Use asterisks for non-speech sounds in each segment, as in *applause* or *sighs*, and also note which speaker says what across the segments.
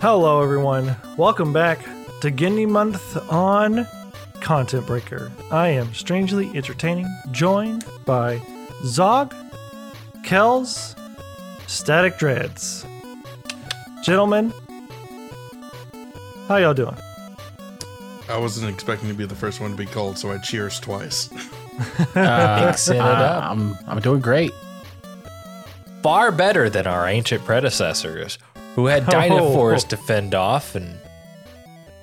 Speaker 1: Hello, everyone. Welcome back to Genndy Month on Content Breaker. I am strangely entertaining, joined by Zog, Kells, Static Dreads. Gentlemen, how y'all doing?
Speaker 2: I wasn't expecting to be the first one to be called, so I cheers twice.
Speaker 3: Uh,
Speaker 4: Mixing it up.
Speaker 3: I'm, I'm doing great.
Speaker 4: Far better than our ancient predecessors, who had *laughs* dinosaurs to fend off and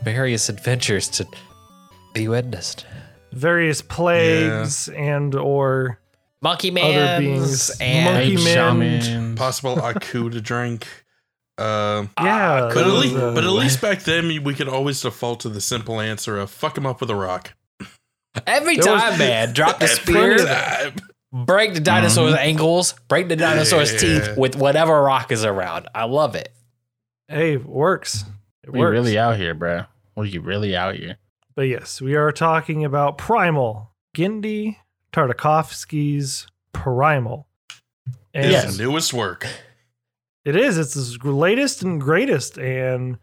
Speaker 4: various adventures to be witnessed.
Speaker 1: Various plagues and or
Speaker 4: Monkey
Speaker 1: Other
Speaker 4: Mans
Speaker 1: beings,
Speaker 4: and
Speaker 1: monkey man.
Speaker 3: shaman.
Speaker 2: Possible *laughs* Aku to drink. Um,
Speaker 1: yeah,
Speaker 2: but, at least,
Speaker 1: uh,
Speaker 2: but at *laughs* least back then, we could always default to the simple answer of fuck him up with a rock.
Speaker 4: every
Speaker 1: There was-
Speaker 4: time, man, drop the
Speaker 2: Every
Speaker 4: spear,
Speaker 2: time.
Speaker 4: break the dinosaur's ankles, break the dinosaur's
Speaker 2: Yeah.
Speaker 4: teeth with whatever rock is around. I love it.
Speaker 1: Hey, it works. It
Speaker 3: We
Speaker 1: works.
Speaker 3: really out here, bro. We really out here.
Speaker 1: But yes, we are talking about Primal, Genndy Tartakovsky's Primal. And
Speaker 2: His
Speaker 3: Yes.
Speaker 2: newest work.
Speaker 1: it is. It's his latest and greatest, and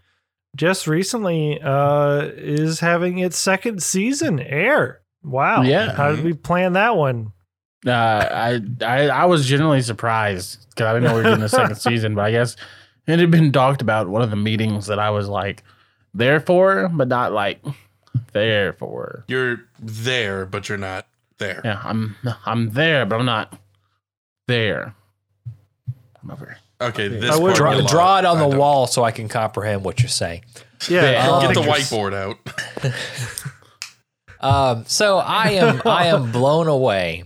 Speaker 1: just recently uh, is having its second season air. Wow.
Speaker 3: Yeah.
Speaker 1: How did we plan that one?
Speaker 3: Uh, I, I I was genuinely surprised because I didn't know we were doing the second *laughs* season, but I guess it had been talked about one of the meetings that I was like there for, but not like there for.
Speaker 2: You're there, but you're not there.
Speaker 3: Yeah, I'm I'm there, but I'm not there. I'm over.
Speaker 2: Okay, this
Speaker 1: I would
Speaker 2: part
Speaker 4: Draw,
Speaker 2: you
Speaker 4: draw it on
Speaker 2: I
Speaker 4: the
Speaker 2: don't-
Speaker 4: wall so I can comprehend what you're saying.
Speaker 1: Yeah.
Speaker 3: Yeah,
Speaker 1: draw
Speaker 2: Get the whiteboard out. *laughs*
Speaker 4: Um, so I am I am blown away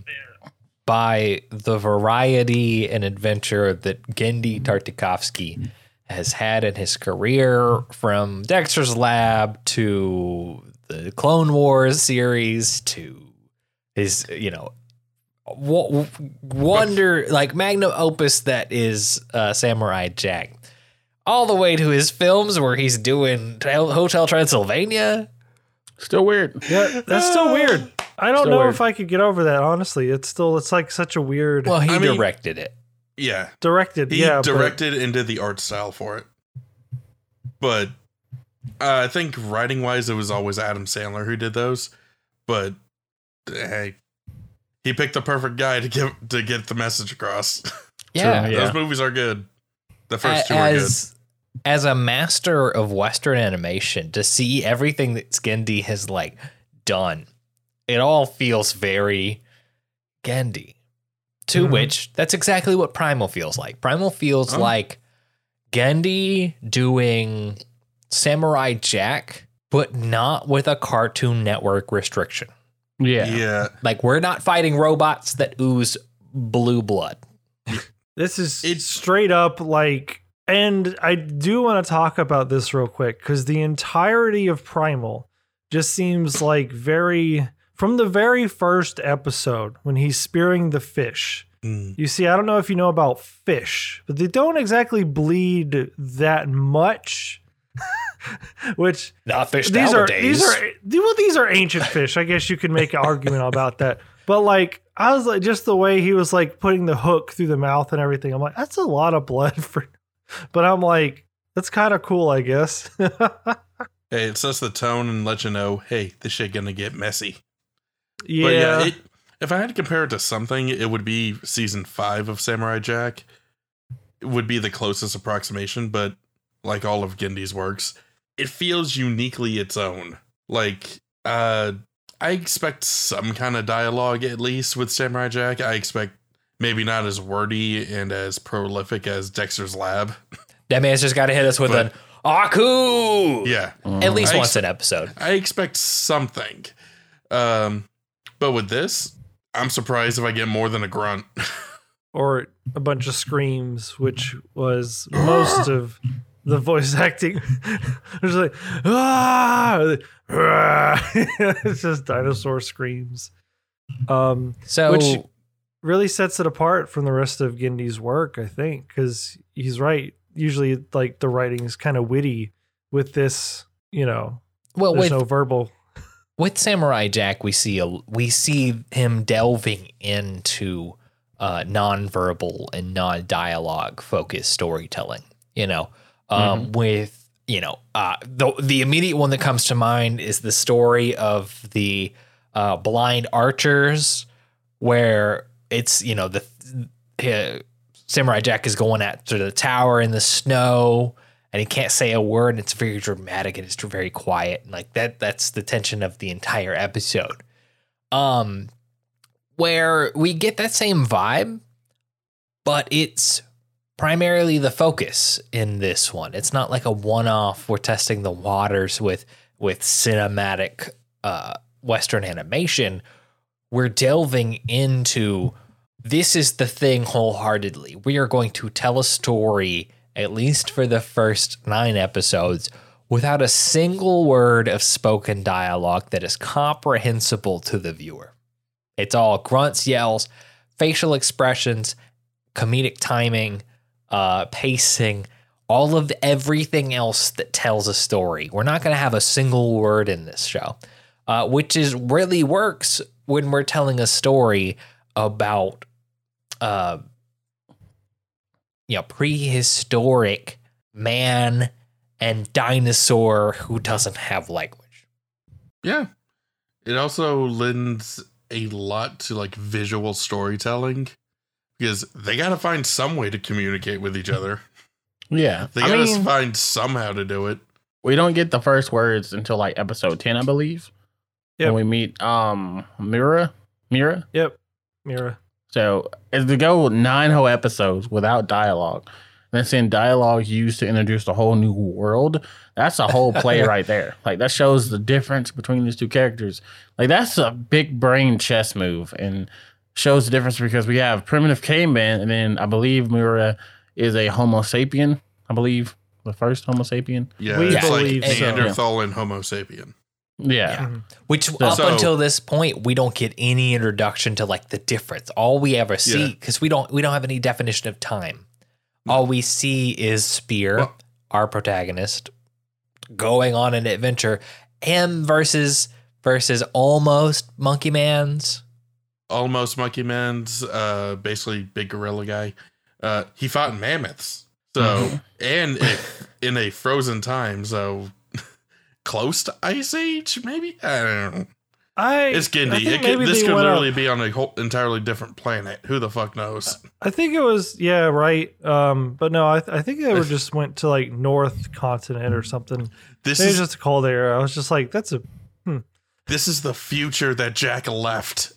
Speaker 4: by the variety and adventure that Genndy Tartakovsky has had in his career, from Dexter's Lab to the Clone Wars series to his, you know, wonder like magnum opus that is uh, Samurai Jack, all the way to his films where he's doing Hotel Transylvania.
Speaker 3: Still weird.
Speaker 1: Yeah, that's still weird. I don't
Speaker 3: Still
Speaker 1: know
Speaker 3: weird.
Speaker 1: if I could get over that. Honestly, it's still it's like such a weird
Speaker 4: Well, he
Speaker 2: I mean-
Speaker 4: directed it.
Speaker 2: Yeah,
Speaker 1: directed.
Speaker 2: he
Speaker 1: yeah, but-
Speaker 2: directed into the art style for it. But uh, I think writing wise, it was always Adam Sandler who did those. But hey, he picked the perfect guy to get to get the message across.
Speaker 4: Yeah. *laughs*
Speaker 3: Yeah.
Speaker 2: Those movies are good. The first two are good.
Speaker 4: as as a master of Western animation, to see everything that Skendi has like done, it all feels very Genndy. To
Speaker 1: Mhm.
Speaker 4: which that's exactly what Primal feels like. Primal feels
Speaker 2: Oh.
Speaker 4: like Genndy doing Samurai Jack, but not with a Cartoon Network restriction.
Speaker 3: Yeah.
Speaker 2: Yeah,
Speaker 4: Like we're not fighting robots that ooze blue blood.
Speaker 1: This is
Speaker 2: It's-
Speaker 1: straight up like, and I do want to talk about this real quick because the entirety of Primal just seems like very, from the very first episode when he's spearing the fish.
Speaker 2: Mm.
Speaker 1: You see, I don't know if you know about fish, but they don't exactly bleed that much. *laughs* Which
Speaker 4: Not fish
Speaker 1: these
Speaker 4: nowadays.
Speaker 1: are these are well these are ancient fish. I guess you could make an argument about that. But like I was like just the way he was like putting the hook through the mouth and everything. I'm like that's a lot of blood for *laughs* but I'm like that's kind of cool, I guess. *laughs*
Speaker 2: hey, it sets the tone and let you know, hey, this shit gonna get messy.
Speaker 1: yeah.
Speaker 2: But yeah, it, if I had to compare it to something, it would be season five of Samurai Jack. It would be the closest approximation, but like all of Genndy's works, it feels uniquely its own. Like, uh, I expect some kind of dialogue at least with Samurai Jack. I expect maybe not as wordy and as prolific as Dexter's Lab.
Speaker 4: That man's just got to hit us with
Speaker 2: But-
Speaker 4: an Aku.
Speaker 2: Yeah,
Speaker 4: At least
Speaker 2: I
Speaker 4: once
Speaker 2: ex-
Speaker 4: an episode.
Speaker 2: I expect something. Um, but with this, I'm surprised if I get more than a grunt. *laughs*
Speaker 1: or a bunch of screams, which was most of the voice acting. *laughs* it was like ah, ah. *laughs* it's just dinosaur screams. Um,
Speaker 4: So
Speaker 1: Which- really sets it apart from the rest of Genndy's work, I think, because he's right. Usually, like the writing is kind of witty. With this, you know,
Speaker 4: well
Speaker 1: there's
Speaker 4: with
Speaker 1: no verbal.
Speaker 4: with Samurai Jack we see a we see him delving into uh non-verbal and non-dialogue focused storytelling, you know. Um with you know, uh, the the immediate one that comes to mind is the story of the uh, blind archers, where it's you know the uh, Samurai Jack is going to the tower in the snow, and he can't say a word. And it's very dramatic and it's very quiet, and like that. That's the tension of the entire episode. Um, where we get that same vibe, but it's primarily the focus in this one. It's not like a one-off. We're testing the waters with with cinematic uh, Western animation. We're delving into this is the thing wholeheartedly. We are going to tell a story, at least for the first nine episodes, without a single word of spoken dialogue that is comprehensible to the viewer. It's all grunts, yells, facial expressions, comedic timing, uh, pacing, all of everything else that tells a story. We're not going to have a single word in this show, uh, which is really works when we're telling a story about, uh, you know, prehistoric man and dinosaur who doesn't have language.
Speaker 2: Yeah. It also lends a lot to like visual storytelling because they got to find some way to communicate with each other.
Speaker 3: Yeah.
Speaker 2: They got to
Speaker 3: mean,
Speaker 2: find somehow to do it.
Speaker 3: we don't get the first words until like episode 10, I believe.
Speaker 1: Yep.
Speaker 3: When we meet um Mira. Mira.
Speaker 1: Yep. Mira.
Speaker 3: So as to go nine whole episodes without dialogue, and then seeing dialogue used to introduce a whole new world, that's a whole play *laughs* right there. Like that shows the difference between these two characters. Like that's a big brain chess move and shows the difference because we have primitive caveman and then I believe Mira is a Homo sapien. I believe the first Homo sapien.
Speaker 2: Yeah.
Speaker 1: We
Speaker 2: it's
Speaker 1: believe
Speaker 2: like
Speaker 1: so.
Speaker 2: Neanderthal and Homo sapien.
Speaker 3: Yeah.
Speaker 1: Mhm.
Speaker 4: Which up
Speaker 2: So-
Speaker 4: until this point, we don't get any introduction to like the difference. All we ever see,
Speaker 2: Yeah.
Speaker 4: because we don't we don't have any definition of time. All we see is Spear,
Speaker 2: Well-
Speaker 4: our protagonist, going on an adventure, him versus versus almost Monkey Man's.
Speaker 2: Almost Monkey Man's uh, basically big gorilla guy. Uh, he fought mammoths. So,
Speaker 1: Mm-hmm.
Speaker 2: and it, in a frozen time. So, close to Ice Age, maybe? I don't know.
Speaker 1: I
Speaker 2: It's
Speaker 1: I Genndy.
Speaker 2: It could, this could
Speaker 1: went up-
Speaker 2: literally be on a whole entirely different planet. Who the fuck knows?
Speaker 1: I think it was yeah right. Um, but no, I, th- I think they were *laughs* just went to like North Continent or something.
Speaker 2: This
Speaker 1: Maybe
Speaker 2: is
Speaker 1: just a cold area. I was just like, that's a.
Speaker 2: this is the future that Jack left.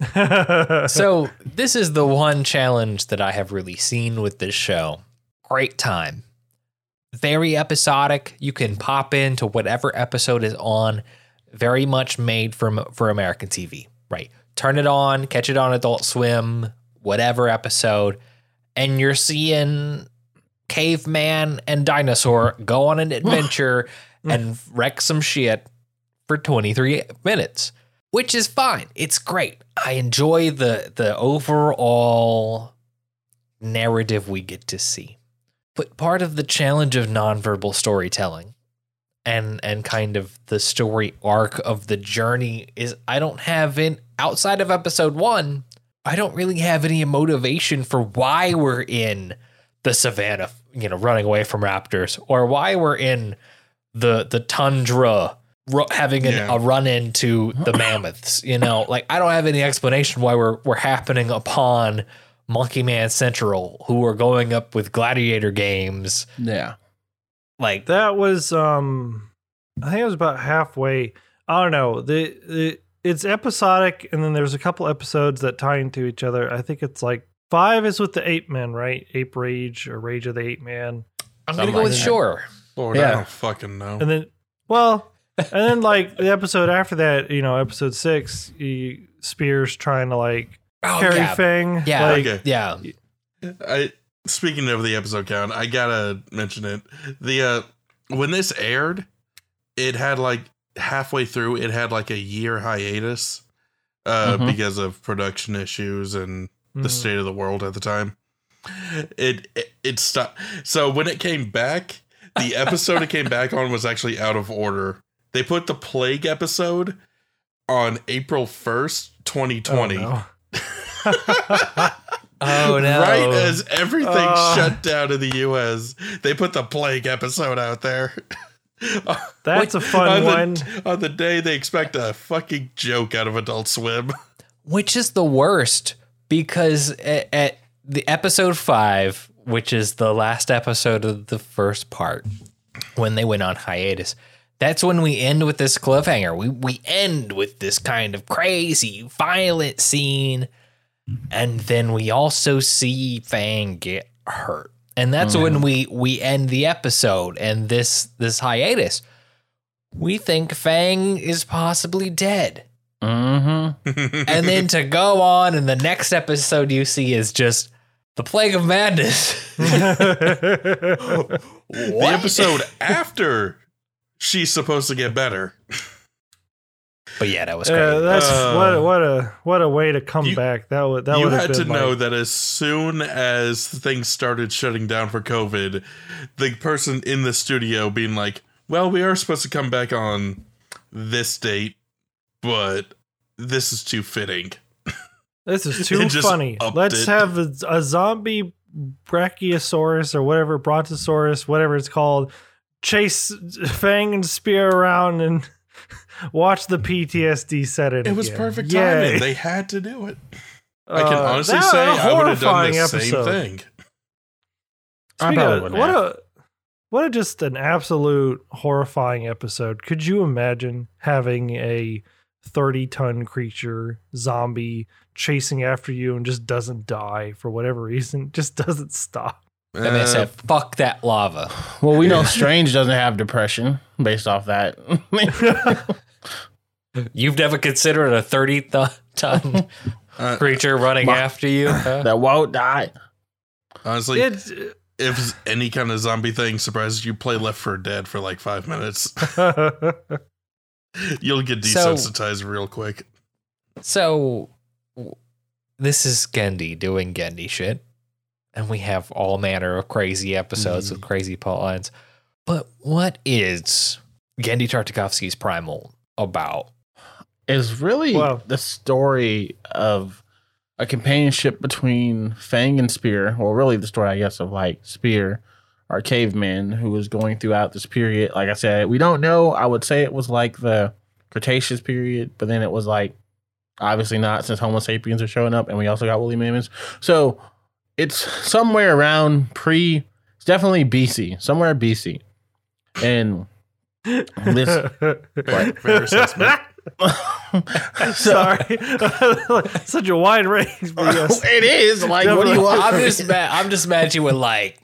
Speaker 2: *laughs*
Speaker 4: So this is the one challenge that I have really seen with this show. Great time. Very episodic. You can pop into whatever episode is on. Very much made from for American TV. Right. Turn it on, catch it on Adult Swim, whatever episode, and you're seeing caveman and dinosaur go on an *laughs* adventure mm. and wreck some shit for 23 minutes which is fine it's great i enjoy the the overall narrative we get to see but part of the challenge of nonverbal storytelling and and kind of the story arc of the journey is i don't have in outside of episode 1 i don't really have any motivation for why we're in the savannah you know running away from raptors or why we're in the the tundra having an,
Speaker 2: Yeah.
Speaker 4: a run into the mammoths you know like i don't have any explanation why we're we're happening upon monkey man central who are going up with gladiator games
Speaker 3: Yeah.
Speaker 4: like
Speaker 1: that was um, I think it was about halfway. I don't know. The, the it's episodic, and then there's a couple episodes that tie into each other. I think it's like five is with the ape men, right? Ape rage or rage of the ape man,
Speaker 4: i'm
Speaker 3: Something
Speaker 4: gonna go
Speaker 3: like
Speaker 4: with
Speaker 3: that.
Speaker 4: sure
Speaker 2: Lord,
Speaker 3: Yeah.
Speaker 2: I don't fucking know.
Speaker 1: and then well, and then like the episode after that, you know, episode six, he Spears trying to like
Speaker 4: oh,
Speaker 1: carry
Speaker 4: yeah.
Speaker 1: Fang.
Speaker 4: yeah
Speaker 1: like,
Speaker 2: Okay.
Speaker 4: yeah
Speaker 2: I speaking of the episode count, I gotta mention it. The uh when this aired, it had like halfway through, it had like a year hiatus uh
Speaker 3: Mhm.
Speaker 2: because of production issues and the
Speaker 1: mhm.
Speaker 2: state of the world at the time. It it, it stopped. So when it came back, the *laughs* episode it came back on was actually out of order. They put the plague episode on April 1st, 2020.
Speaker 1: Oh, no.
Speaker 4: Oh no!
Speaker 2: Right as everything
Speaker 1: Uh.
Speaker 2: shut down in the US, they put the plague episode out there.
Speaker 1: That's a
Speaker 2: on
Speaker 1: fun
Speaker 2: the,
Speaker 1: one.
Speaker 2: On the day they expect a fucking joke out of Adult Swim.
Speaker 4: which is the worst because at, at the episode five, which is the last episode of the first part, when they went on hiatus, that's when we end with this cliffhanger. We we end with this kind of crazy, violent scene, and then we also see Fang get hurt, and that's when we we end the episode and this this hiatus. We think Fang is possibly dead
Speaker 3: Mm-hmm. *laughs*
Speaker 4: and then to go on and the next episode you see is just the plague of madness *laughs*
Speaker 2: the episode after she's supposed to get better.
Speaker 4: But yeah that was
Speaker 1: Yeah,
Speaker 4: great
Speaker 1: that's
Speaker 2: Uh,
Speaker 1: what what a what a way to come
Speaker 2: you-
Speaker 1: back. That would that
Speaker 2: you
Speaker 1: would have
Speaker 2: had to
Speaker 1: been
Speaker 2: know that as soon as things started shutting down for COVID, the person in the studio being like, "Well, we are supposed to come back on this date, but this is too fitting." *laughs*
Speaker 1: This is *laughs* too funny. Let's
Speaker 2: it.
Speaker 1: have a, a zombie brachiosaurus or whatever, brontosaurus, whatever it's called, chase Fang and Spear around and watch the PTSD set in.
Speaker 2: It was
Speaker 1: again.
Speaker 2: perfect
Speaker 1: Yay.
Speaker 2: timing. They had to do it. I can
Speaker 1: Uh,
Speaker 2: honestly
Speaker 1: that-
Speaker 2: say
Speaker 1: a
Speaker 2: I would have done
Speaker 1: horrifying
Speaker 2: the same
Speaker 1: episode.
Speaker 2: thing.
Speaker 3: I
Speaker 1: Speaking of- what
Speaker 3: have.
Speaker 1: a what a just an absolute horrifying episode. Could you imagine having a 30 ton creature zombie chasing after you and just doesn't die for whatever reason? *laughs* Just doesn't stop.
Speaker 4: And they
Speaker 2: Uh,
Speaker 4: said fuck that lava
Speaker 3: Well, we know Strange doesn't have depression based off that. *laughs*
Speaker 4: you've never considered a 30 th- ton *laughs*
Speaker 2: uh,
Speaker 4: creature running
Speaker 3: My-
Speaker 4: after you huh?
Speaker 3: that won't die.
Speaker 2: honestly,
Speaker 1: It,
Speaker 2: if any kind of zombie thing surprises you, play Left for Dead for like five minutes. *laughs* You'll get
Speaker 4: So-
Speaker 2: desensitized real quick.
Speaker 4: so w- this is genndy doing genndy shit and we have all manner of crazy episodes with mm-hmm. crazy plot lines but what is genndy tartakovsky's primal about
Speaker 3: is really
Speaker 1: Wow.
Speaker 3: the story of a companionship between Fang and Spear. Well, really the story, I guess, of like Spear, our caveman who was going throughout this period. Like I said, we don't know. I would say it was like the Cretaceous period, but then it was like obviously not since Homo sapiens are showing up, and we also got woolly mammoths. So it's somewhere around pre. It's definitely BC, somewhere BC, and this
Speaker 2: Fair, *laughs* fair assessment. *laughs*
Speaker 1: Sorry, *laughs* such a wide range. But yes.
Speaker 3: it is like what do you want?
Speaker 4: I'm just
Speaker 3: me?
Speaker 4: ma- I'm just imagining with like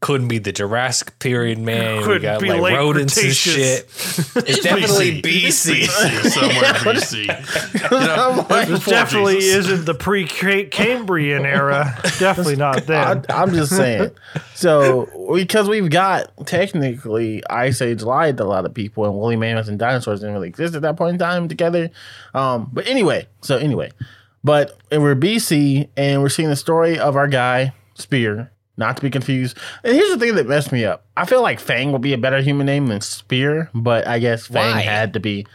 Speaker 4: couldn't be the Jurassic period man. we
Speaker 1: Couldn't
Speaker 4: got
Speaker 1: be
Speaker 4: like
Speaker 1: late
Speaker 4: rodents and shit. *laughs* It's definitely BC.
Speaker 2: BC, somewhere BC. *laughs* You know, *laughs*
Speaker 3: like-
Speaker 1: This definitely
Speaker 2: Jesus.
Speaker 1: isn't the pre-Cambrian era. Definitely not then.
Speaker 3: I, I'm just saying. So because we've got technically Ice Age lied to a lot of people, and woolly mammoths and dinosaurs didn't really exist at that point in time together. Um, but anyway, so anyway, but we're BC, and we're seeing the story of our guy Spear. Not to be confused. And here's the thing that messed me up. I feel like Fang would be a better human name than Spear, but I guess Fang
Speaker 4: Why?
Speaker 3: had to be.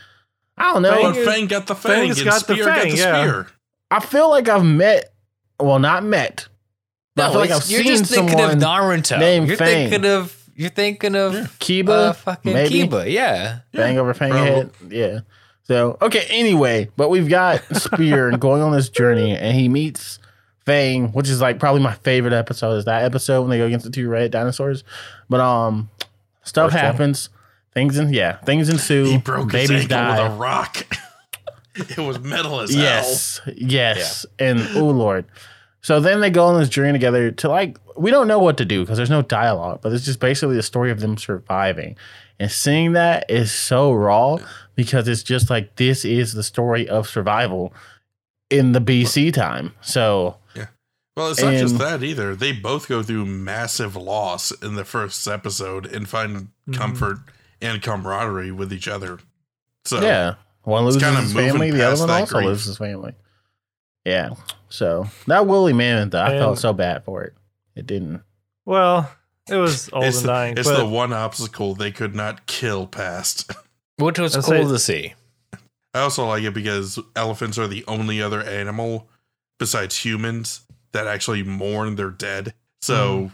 Speaker 3: I don't know.
Speaker 2: But
Speaker 1: Fang-
Speaker 2: Fang got the fang,
Speaker 1: Fang's
Speaker 2: and
Speaker 1: got the
Speaker 2: Spear got
Speaker 1: fang,
Speaker 2: the
Speaker 1: yeah.
Speaker 2: spear.
Speaker 3: I feel like I've met, well, not met. But I
Speaker 4: No,
Speaker 3: feel like I've
Speaker 4: you're
Speaker 3: seen
Speaker 4: just thinking of
Speaker 3: someone
Speaker 4: Naruto.
Speaker 3: named
Speaker 4: You're
Speaker 3: Fang.
Speaker 4: thinking of you're thinking of
Speaker 3: Kiba,
Speaker 4: uh, fucking
Speaker 3: maybe?
Speaker 4: Kiba. Yeah.
Speaker 3: Bang over Fang
Speaker 2: probably.
Speaker 3: head. Yeah. So okay. Anyway, but we've got Spear *laughs* going on this journey, and he meets Fang, which is like probably my favorite episode. Is that episode when they go against the two red dinosaurs? But um, stuff
Speaker 1: First one.
Speaker 3: happens. Things and yeah, things ensue.
Speaker 2: He broke his ankle
Speaker 3: die.
Speaker 2: with a rock. *laughs* it was metal as hell.
Speaker 3: Yes, yes, and oh lord. So then they go on this journey together to like we don't know what to do because there's no dialogue, but it's just basically the story of them surviving. And seeing that is so raw because it's just like this is the story of survival in the BC time. So
Speaker 2: Well, it's not just that either. They both go through massive loss in the first episode and find
Speaker 1: Mhm.
Speaker 2: comfort and camaraderie with each other. So
Speaker 3: yeah, one loses
Speaker 2: kinda
Speaker 3: his family, the other one also
Speaker 2: grief.
Speaker 3: loses his family. Yeah. So that woolly mammoth, though, I felt so bad for it. It didn't.
Speaker 1: Well, it was *laughs* old
Speaker 2: it's,
Speaker 1: and dying.
Speaker 2: it's
Speaker 1: but
Speaker 2: the one obstacle they could not kill past. *laughs*
Speaker 4: Which was
Speaker 1: I'll
Speaker 4: cool
Speaker 1: say-
Speaker 4: to see.
Speaker 2: I also like it because elephants are the only other animal besides humans that actually mourn their dead. So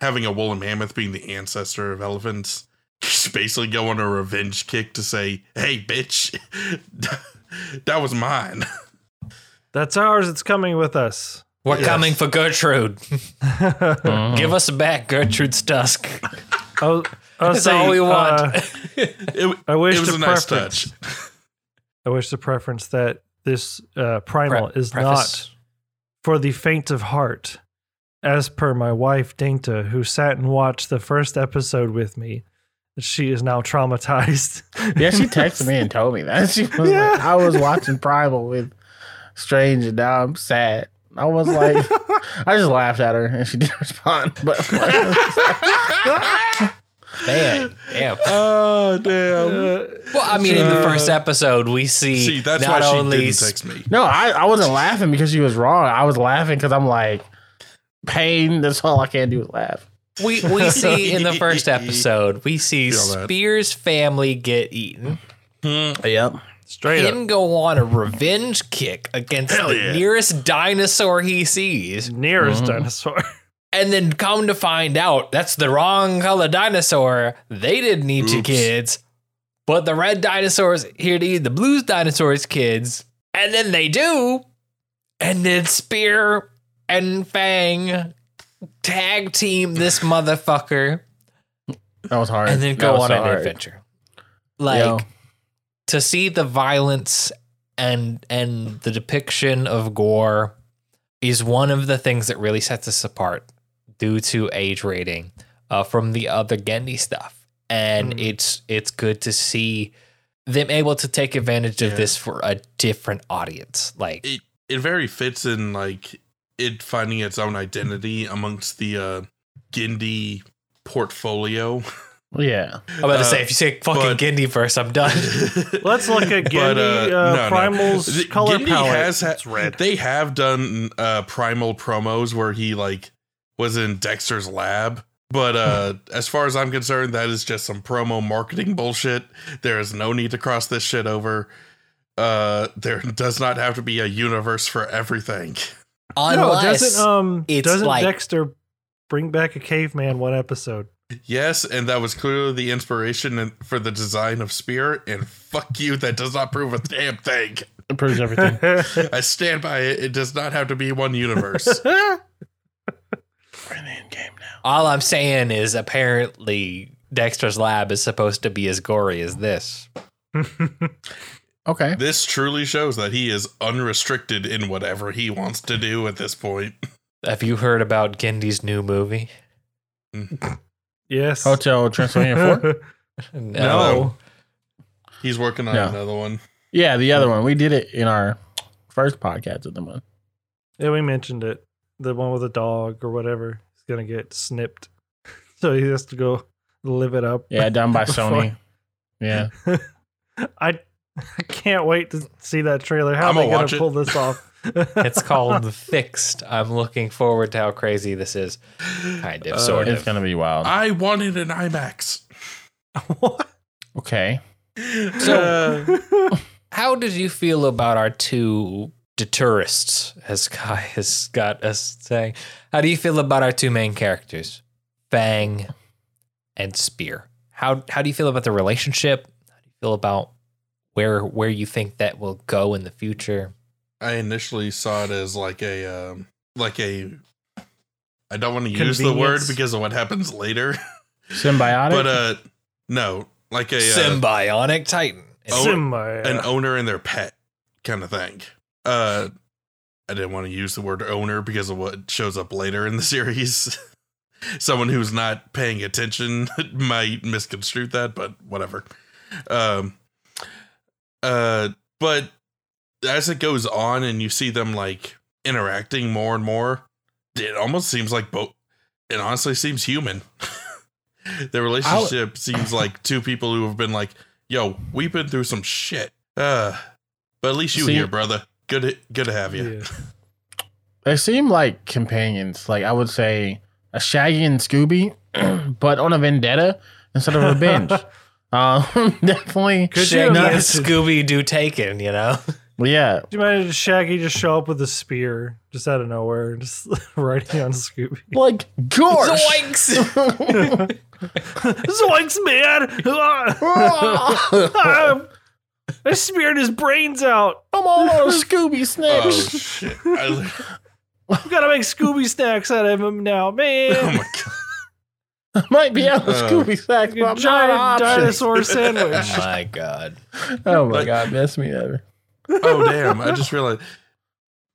Speaker 2: having a woolly mammoth being the ancestor of elephants, *laughs* just basically go on a revenge kick to say, "Hey, bitch, *laughs* that was mine."
Speaker 1: That's ours. It's coming with us.
Speaker 4: We're
Speaker 2: Yes.
Speaker 4: coming for Gertrude. *laughs* Give us back Gertrude's tusk.
Speaker 1: I was, I was
Speaker 4: That's all we want.
Speaker 1: uh,
Speaker 2: It,
Speaker 1: I wish
Speaker 2: it was
Speaker 1: the
Speaker 2: a nice touch.
Speaker 1: I wish the preference that this uh, primal
Speaker 4: Pre-
Speaker 1: is
Speaker 4: preface.
Speaker 1: not for the faint of heart, as per my wife Dainta, who sat and watched the first episode with me. She is now traumatized.
Speaker 3: Yeah, she *laughs* texted me and told me that. *laughs* She was
Speaker 1: Yeah.
Speaker 3: like, I was watching Primal with Strange and now I'm sad. I was like, *laughs* I just laughed at her and she didn't respond. But
Speaker 4: Man, damn. *laughs*
Speaker 2: Oh damn!
Speaker 4: Well, I mean, in the first episode, we see,
Speaker 2: See, that's
Speaker 4: not
Speaker 2: why she
Speaker 4: only
Speaker 2: didn't text me.
Speaker 3: no, I, I wasn't laughing because she was wrong. I was laughing because I'm like, pain. That's all I can do is laugh.
Speaker 4: we we *laughs* see in the first *laughs* episode, we see Spears' family get eaten.
Speaker 3: Yep.
Speaker 1: Straight
Speaker 4: Him
Speaker 1: up.
Speaker 4: go on a revenge kick against
Speaker 2: Hell
Speaker 4: the
Speaker 2: yeah.
Speaker 4: nearest dinosaur he sees,
Speaker 1: Nearest
Speaker 3: Mhm.
Speaker 1: dinosaur.
Speaker 4: And then come to find out that's the wrong color dinosaur. They didn't eat your
Speaker 2: Oops.
Speaker 4: kids, but the red dinosaurs here to eat the blue dinosaurs' kids, and then they do, and then Spear and Fang tag team this *sighs* motherfucker
Speaker 3: That was hard.
Speaker 4: and then go on
Speaker 3: so
Speaker 4: an
Speaker 3: hard.
Speaker 4: adventure. Like
Speaker 3: Yo.
Speaker 4: to see the violence and and the depiction of gore is one of the things that really sets us apart due to age rating uh, from the other Genndy stuff. And
Speaker 1: Mm.
Speaker 4: it's it's good to see them able to take advantage of
Speaker 2: Yeah.
Speaker 4: this for a different audience. Like
Speaker 2: It it very fits in like it finding its own identity amongst the uh Genndy portfolio.
Speaker 3: Yeah.
Speaker 4: I'm about to
Speaker 2: Uh,
Speaker 4: say, if you say fucking
Speaker 2: but-
Speaker 4: Genndy first, I'm done. *laughs*
Speaker 1: Let's look at
Speaker 2: But,
Speaker 1: Genndy
Speaker 2: uh,
Speaker 1: uh,
Speaker 2: no, no.
Speaker 1: Primal's
Speaker 2: The-
Speaker 1: color
Speaker 2: Genndy
Speaker 1: palette.
Speaker 2: has ha-
Speaker 1: it's red.
Speaker 2: They have done uh primal promos where he like was in Dexter's lab. But uh *laughs* as far as I'm concerned, that is just some promo marketing bullshit. There is no need to cross this shit over. Uh there *laughs* does not have to be a universe for everything.
Speaker 1: no,
Speaker 4: Unless
Speaker 1: doesn't um
Speaker 4: it's
Speaker 1: doesn't
Speaker 4: like-
Speaker 1: Dexter bring back a caveman one episode?
Speaker 2: Yes, and that was clearly the inspiration for the design of Spear. And fuck you, that does not prove a damn thing.
Speaker 3: It proves everything. *laughs*
Speaker 2: I stand by it. It does not have to be one universe.
Speaker 3: We're in the end game now.
Speaker 4: All I'm saying is apparently Dexter's lab is supposed to be as gory as this.
Speaker 3: Okay.
Speaker 2: this truly shows that he is unrestricted in whatever he wants to do at this point.
Speaker 4: Have you heard about Genndy's new movie?
Speaker 1: yes.
Speaker 3: Oh, Hotel Transylvania 4? *laughs*
Speaker 1: no.
Speaker 2: He's working on
Speaker 3: No.
Speaker 2: another one.
Speaker 3: Yeah, the other one. We did it in our first podcast of the month.
Speaker 1: Yeah, we mentioned it. The one with the dog or whatever. He's gonna get snipped. *laughs* So he has to go live it up.
Speaker 3: Yeah, done by *laughs*
Speaker 1: Before-
Speaker 3: Sony. Yeah. *laughs*
Speaker 1: I I can't wait to see that trailer. How are
Speaker 2: I'ma
Speaker 1: gonna
Speaker 2: watch it.
Speaker 1: pull this off?
Speaker 4: It's called Fixed. I'm looking forward to how crazy this is. Kind of,
Speaker 2: Uh,
Speaker 4: sort
Speaker 3: It's going to be wild.
Speaker 2: I wanted an IMAX.
Speaker 1: what?
Speaker 3: Okay.
Speaker 4: So- How did you feel about our two deterrists, as Kai *laughs* has got us saying? How do you feel about our two main characters, Fang and Spear? How how do you feel about the relationship? How do you feel about where where you think that will go in the future?
Speaker 2: I initially saw it as like a um, like a. I don't want to use the word because of what happens later, *laughs*
Speaker 3: Symbiotic?
Speaker 2: but uh, no, like a uh,
Speaker 4: Symbiotic Titan.
Speaker 2: Oh, an owner and their pet kind of thing. Uh, I didn't want to use the word owner because of what shows up later in the *laughs* series. Someone who's not paying attention *laughs* might misconstrue that, but whatever. Um, uh, but as it goes on and you see them like interacting more and more, it almost seems like both. It honestly seems human. *laughs* Their relationship seems like two people who have been like, "Yo, we've been through some shit." Uh, but at least you
Speaker 3: See-
Speaker 2: here, brother. Good, to, good to have you.
Speaker 1: Yeah. *laughs*
Speaker 3: they seem like companions. Like, I would say a Shaggy and Scooby, *clears throat* but on a vendetta instead of revenge. *laughs* um, *laughs* definitely.
Speaker 1: Could you
Speaker 4: Shaggy and
Speaker 1: imagine-
Speaker 4: Scooby Doo taken, you know?
Speaker 3: But yeah,
Speaker 1: Do you imagine Shaggy just show up with a spear just out of nowhere, just riding on Scooby?
Speaker 3: like gosh.
Speaker 4: Zoinks!
Speaker 1: Zoinks, man! *laughs* I speared his brains out.
Speaker 3: I'm all on Scooby *laughs*
Speaker 2: Oh
Speaker 3: snacks.
Speaker 2: shit! I, li-
Speaker 1: We gotta make Scooby snacks out of him now, man.
Speaker 2: oh my god!
Speaker 3: I Might be out of
Speaker 2: Uh,
Speaker 3: Scooby snacks, but I'm
Speaker 1: Giant
Speaker 3: not
Speaker 1: dinosaur *laughs* sandwich.
Speaker 4: oh my god.
Speaker 3: Oh my
Speaker 2: Like-
Speaker 3: god, mess me ever.
Speaker 2: Oh damn! I just realized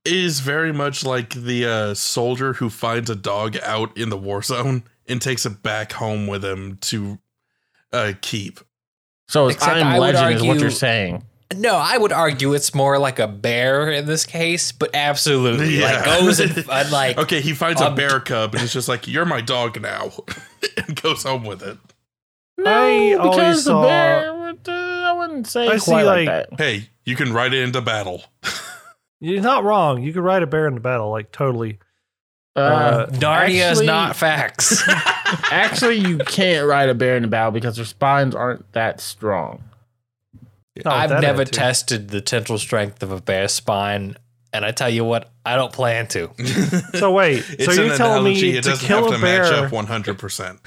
Speaker 2: it is very much like the uh, soldier who finds a dog out in the war zone and takes it back home with him to uh, keep.
Speaker 3: So it's
Speaker 4: Except
Speaker 3: I'm
Speaker 4: I would
Speaker 3: legend is what you're saying.
Speaker 4: No, I would argue it's more like a bear in this case, but absolutely like goes and, *laughs* and like
Speaker 2: okay, he finds a
Speaker 4: um,
Speaker 2: bear cub and it's just like, "You're my dog now," *laughs* and goes home with it.
Speaker 3: No,
Speaker 1: always
Speaker 3: because the
Speaker 1: saw-
Speaker 3: bear. would, uh, I wouldn't say
Speaker 1: I
Speaker 3: quite
Speaker 1: see,
Speaker 3: like,
Speaker 1: like-
Speaker 3: that.
Speaker 2: Hey, you can ride it into battle. *laughs*
Speaker 1: You're not wrong. You could ride a bear into battle, like totally.
Speaker 3: Uh,
Speaker 1: uh,
Speaker 4: Narnia is
Speaker 3: actually-
Speaker 4: not facts. *laughs* *laughs*
Speaker 3: Actually, you can't ride a bear in a battle because their spines aren't that strong.
Speaker 1: Not with
Speaker 4: I've
Speaker 1: that
Speaker 4: never
Speaker 1: attitude.
Speaker 4: tested the tensile strength of a bear's spine, and I tell you what, I don't plan to. *laughs*
Speaker 1: So wait,
Speaker 2: it's
Speaker 1: so you're telling
Speaker 2: analogy.
Speaker 1: me
Speaker 2: It
Speaker 1: to
Speaker 2: doesn't have
Speaker 1: kill
Speaker 2: to
Speaker 1: a
Speaker 2: match
Speaker 1: bear?
Speaker 2: up 100. percent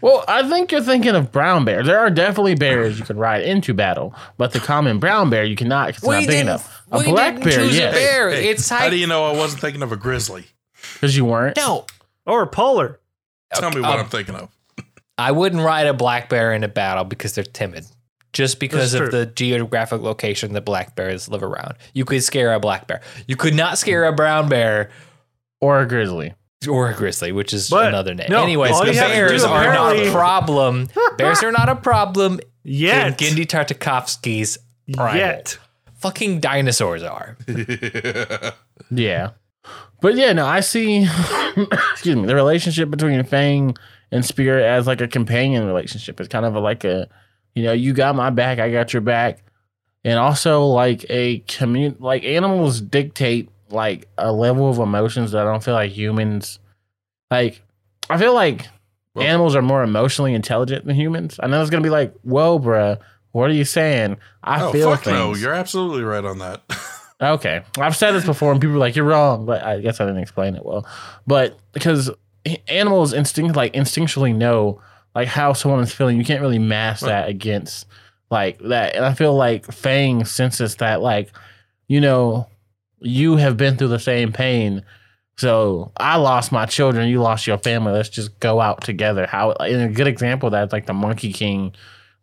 Speaker 3: Well, I think you're thinking of brown bear. There are definitely bears you can ride into battle, but the common brown bear you cannot. 'cause it's not big
Speaker 4: didn't,
Speaker 3: enough. A
Speaker 4: we
Speaker 3: black
Speaker 4: didn't
Speaker 3: bear,
Speaker 4: choose
Speaker 3: yes,
Speaker 4: a bear.
Speaker 2: Hey,
Speaker 4: it's
Speaker 2: how
Speaker 4: like
Speaker 2: do you know I wasn't thinking of a grizzly?
Speaker 3: Because you weren't.
Speaker 4: no.
Speaker 1: Or polar?
Speaker 2: Tell me what
Speaker 4: Um,
Speaker 2: I'm thinking of.
Speaker 4: I wouldn't ride a black bear in a battle because they're timid. Just because
Speaker 1: That's
Speaker 4: of
Speaker 1: true.
Speaker 4: the geographic location that black bears live around. You could scare a black bear. You could not scare a brown bear
Speaker 3: or a grizzly.
Speaker 4: or a grizzly, which is
Speaker 1: But,
Speaker 4: another name.
Speaker 1: no,
Speaker 4: Anyways,
Speaker 1: all
Speaker 4: the
Speaker 1: you have to
Speaker 4: bears
Speaker 1: do
Speaker 4: are not a problem. *laughs* bears are not a problem
Speaker 1: Yet.
Speaker 4: in Genndy Tartakovsky's primal.
Speaker 1: Yet.
Speaker 4: Fucking dinosaurs are.
Speaker 3: Yeah, but yeah, no, I see. *coughs* excuse me, the relationship between Fang and Spear as like a companion relationship. It's kind of a, like a, you know, you got my back, I got your back, and also like a commun. Like animals dictate like a level of emotions that I don't feel like humans. Like, I feel like
Speaker 2: Well-
Speaker 3: animals are more emotionally intelligent than humans. I know it's gonna be like, whoa, bruh, what are you saying? I
Speaker 2: oh
Speaker 3: feel
Speaker 2: fuck
Speaker 3: things.
Speaker 2: no! You're absolutely right on that. *laughs*
Speaker 3: Okay. I've said this before and people are like, you're wrong, but I guess I didn't explain it well. But because animals instinct like instinctually know like how someone is feeling. You can't really mask that against like that. And I feel like Fang senses that like, you know, you have been through the same pain. So I lost my children, you lost your family. Let's just go out together. How and a good example of that is like the Monkey King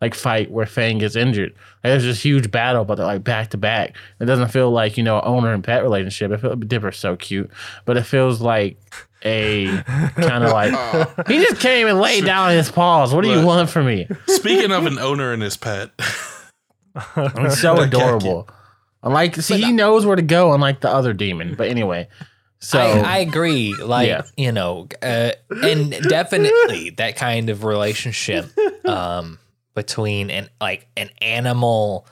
Speaker 3: like fight where Fang gets injured. Like, there's this huge battle, but they're like back to back. It doesn't feel like you know owner and pet relationship. It feels Dipper's so cute, but it feels like a *laughs* kind of like he just came and laid down his paws. What do you want from me?
Speaker 2: Speaking of an owner and his pet, *laughs*
Speaker 3: It's so *laughs*
Speaker 2: That cat
Speaker 3: adorable. Unlike, see, he knows where to go, unlike the other demon. But anyway, so
Speaker 4: I, I agree. Like,
Speaker 3: Yeah.
Speaker 4: you know, uh, and definitely that kind of relationship um, between an like an animal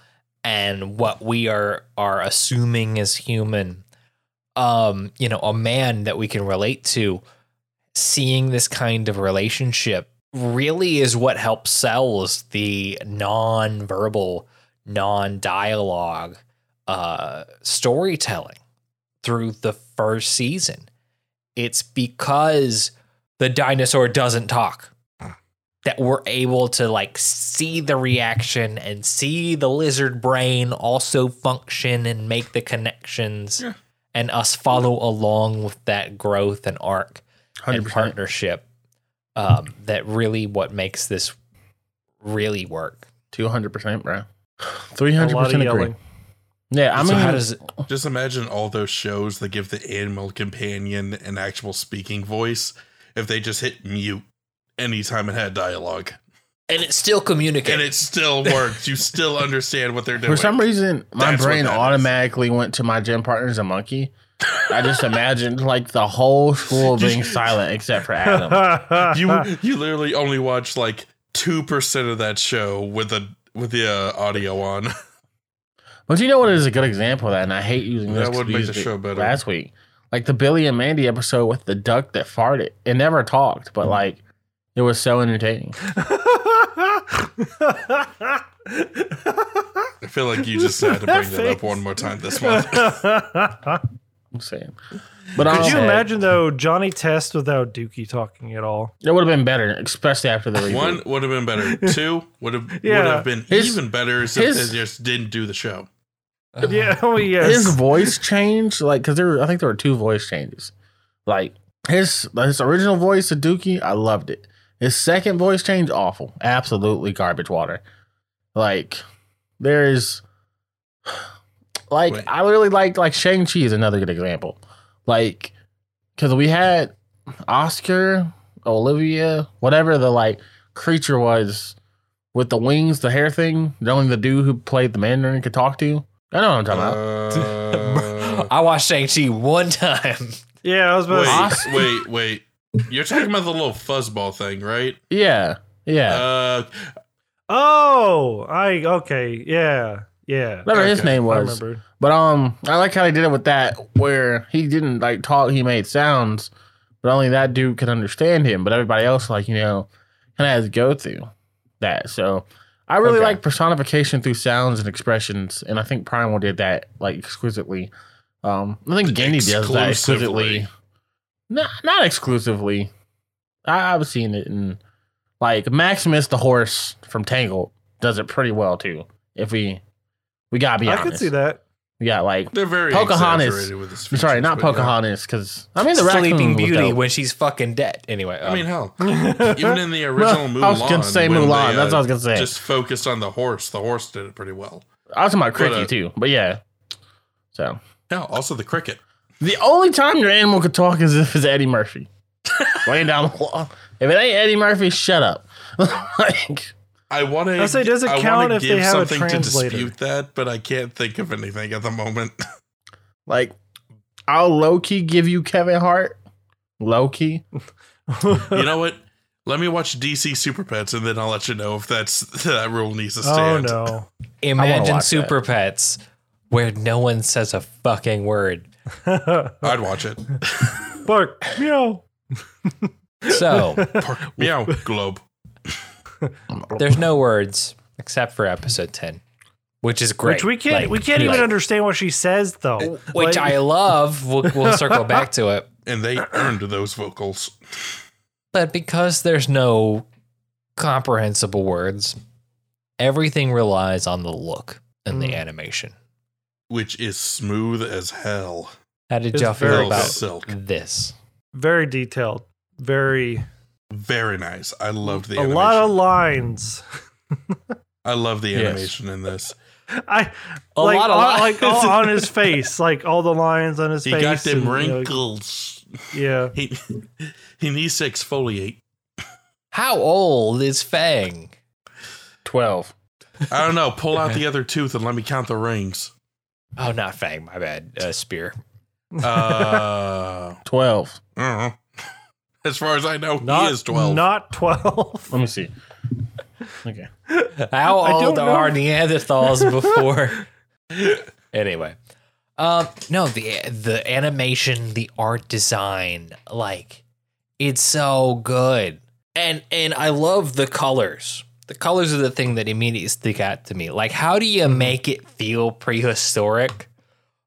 Speaker 4: and what we are are assuming is human. Um, you know, a man that we can relate to, seeing this kind of relationship really is what helps sells the non-verbal, non-dialogue uh, storytelling through the first season. It's because the dinosaur doesn't talk that we're able to like see the reaction and see the lizard brain also function and make the connections
Speaker 2: Yeah.
Speaker 4: and us follow along with that growth and arc and
Speaker 3: 100%.
Speaker 4: partnership um, that really what makes this really work.
Speaker 3: two hundred percent, bro. *sighs* Three
Speaker 1: A
Speaker 3: hundred
Speaker 1: lot of
Speaker 3: percent agree. Yeah, I
Speaker 4: so
Speaker 3: mean,
Speaker 4: how does it
Speaker 2: just imagine all those shows that give the animal companion an actual speaking voice if they just hit mute anytime it had dialogue.
Speaker 4: and it still communicates.
Speaker 2: And it still *laughs* works. You still understand what they're doing.
Speaker 3: for some reason, my
Speaker 2: That's
Speaker 3: brain
Speaker 2: that is.
Speaker 3: automatically went to my gym partner as a monkey. I just imagined like the whole school being silent except for Adam. *laughs*
Speaker 2: you you literally only watched like two percent of that show with the with the uh, audio on. *laughs*
Speaker 3: But you know what is a good example of that, and I hate using this.
Speaker 2: That
Speaker 3: 'cause
Speaker 2: would make the show better.
Speaker 3: Last week, like the Billy and Mandy episode with the duck that farted. It never talked, but like it was so entertaining.
Speaker 2: I feel like you just had to bring that up one more time this month.
Speaker 3: I'm saying. But
Speaker 1: Could you imagine though Johnny Test without Dukey talking at all?
Speaker 3: It would have been better, especially after the reboot.
Speaker 2: One would have been better. *laughs* Two would have would have been
Speaker 3: His-
Speaker 2: even better if
Speaker 3: his-
Speaker 2: they just didn't do the show. *laughs*
Speaker 1: Yeah. Oh yes.
Speaker 3: His voice changed, like, because there, were, I think there were two voice changes. Like his his original voice of Dukey, I loved it. His second voice change, awful, absolutely garbage water. Like there's, *sighs* like,
Speaker 2: Wait.
Speaker 3: I really like like Shang Chi is another good example. Like, because we had Oscar, Olivia, whatever the like creature was with the wings, the hair thing. The only the dude who played the Mandarin could talk to. I know what I'm talking about.
Speaker 2: Uh, *laughs*
Speaker 4: I watched Shang-Chi one *laughs* time.
Speaker 1: yeah, I was about to
Speaker 2: wait, wait, wait. You're talking about the little fuzzball thing, right?
Speaker 3: Yeah, yeah.
Speaker 2: Uh,
Speaker 1: Oh, I okay. Yeah. Yeah.
Speaker 3: Whatever his name was.
Speaker 1: remember.
Speaker 3: But um, I like how they did it with that, where he didn't like talk. He made sounds, but only that dude could understand him. But everybody else, like you know, kind of has to go through that. So I really
Speaker 4: Okay.
Speaker 3: like personification through sounds and expressions, and I think Primal did that like exquisitely. Um, I think Genndy does that exquisitely.
Speaker 2: Exclusively.
Speaker 3: Not not exclusively. I, I've seen it, and like Maximus the horse from Tangled does it pretty well too. If we we gotta be
Speaker 1: I
Speaker 3: honest,
Speaker 1: could see that.
Speaker 3: we got like
Speaker 2: They're very
Speaker 3: Pocahontas.
Speaker 2: exaggerated with his
Speaker 3: Sorry, not. Pocahontas, because I mean the
Speaker 4: Sleeping Beauty when she's fucking dead. Anyway,
Speaker 2: I
Speaker 4: um,
Speaker 2: mean, hell, *laughs* even in the *laughs* original Mulan,
Speaker 3: I was gonna say
Speaker 2: when
Speaker 3: Mulan.
Speaker 2: they,
Speaker 3: That's
Speaker 2: uh,
Speaker 3: what I was gonna say.
Speaker 2: Just focused on the horse. The horse did it pretty well.
Speaker 3: I was talking about Cri-Kee
Speaker 2: But, uh,
Speaker 3: too, but yeah. So
Speaker 2: Yeah, also the cricket.
Speaker 3: The only time your animal could talk is if it's Eddie Murphy *laughs* laying down the law. If it ain't Eddie Murphy, shut up. *laughs* like
Speaker 2: I want to.
Speaker 1: I say, does it
Speaker 2: I
Speaker 1: count
Speaker 2: wanna
Speaker 1: if they
Speaker 2: give
Speaker 1: have a
Speaker 2: something to
Speaker 1: translator?
Speaker 2: dispute that, but I can't think of anything at the moment. *laughs*
Speaker 3: like I'll low key give you Kevin Hart. Low key.
Speaker 2: you know what? Let me watch DC Super Pets, and then I'll let you know if that's that rule needs to stand.
Speaker 1: oh
Speaker 2: stand.
Speaker 1: no.
Speaker 4: imagine
Speaker 3: watch
Speaker 4: Super Pets where no one says a fucking word. *laughs*
Speaker 2: I'd watch it. *laughs*
Speaker 1: Bark. Meow.
Speaker 4: So *laughs*
Speaker 2: Park, meow, globe.
Speaker 4: there's no words except for episode ten, which is great.
Speaker 1: Which we can't
Speaker 4: Like-
Speaker 1: we can't even
Speaker 4: like-
Speaker 1: understand what she says though.
Speaker 4: Which
Speaker 1: Like-
Speaker 4: I love. We'll, we'll circle back to it.
Speaker 2: And they earned those vocals.
Speaker 4: But because there's no comprehensible words, everything relies on the look and the
Speaker 1: Mm.
Speaker 4: animation.
Speaker 2: Which is smooth as hell.
Speaker 4: How did
Speaker 1: It's
Speaker 4: y'all feel about
Speaker 2: silk.
Speaker 4: this?
Speaker 1: very detailed. Very
Speaker 2: Very nice. I loved the
Speaker 1: a
Speaker 2: animation.
Speaker 1: lot of lines. *laughs*
Speaker 2: I love the
Speaker 3: Yes.
Speaker 2: animation in this. *laughs*
Speaker 1: I
Speaker 4: A
Speaker 1: like,
Speaker 4: lot of
Speaker 1: on,
Speaker 4: lines.
Speaker 1: like all on his *laughs* face, like all the lines on his
Speaker 2: He
Speaker 1: face.
Speaker 2: He got them
Speaker 1: and, you know,
Speaker 2: wrinkles.
Speaker 1: yeah.
Speaker 2: He he needs to exfoliate.
Speaker 4: How old is Fang?
Speaker 3: Twelve.
Speaker 2: I don't know. Pull out the other tooth and let me count the rings.
Speaker 4: Oh, not Fang. My bad. Uh, Spear.
Speaker 2: Uh, *laughs*
Speaker 3: Twelve.
Speaker 2: I don't. As far as I know,
Speaker 1: Not
Speaker 2: he is twelve.
Speaker 1: Not twelve.
Speaker 3: Let me see. Okay.
Speaker 4: How
Speaker 1: I
Speaker 4: old
Speaker 1: don't know.
Speaker 4: are Neanderthals *laughs* before? anyway, um, no the the animation, the art design, like it's so good, and and I love the colors. The colors are the thing that immediately stick out to me. Like, how do you make it feel prehistoric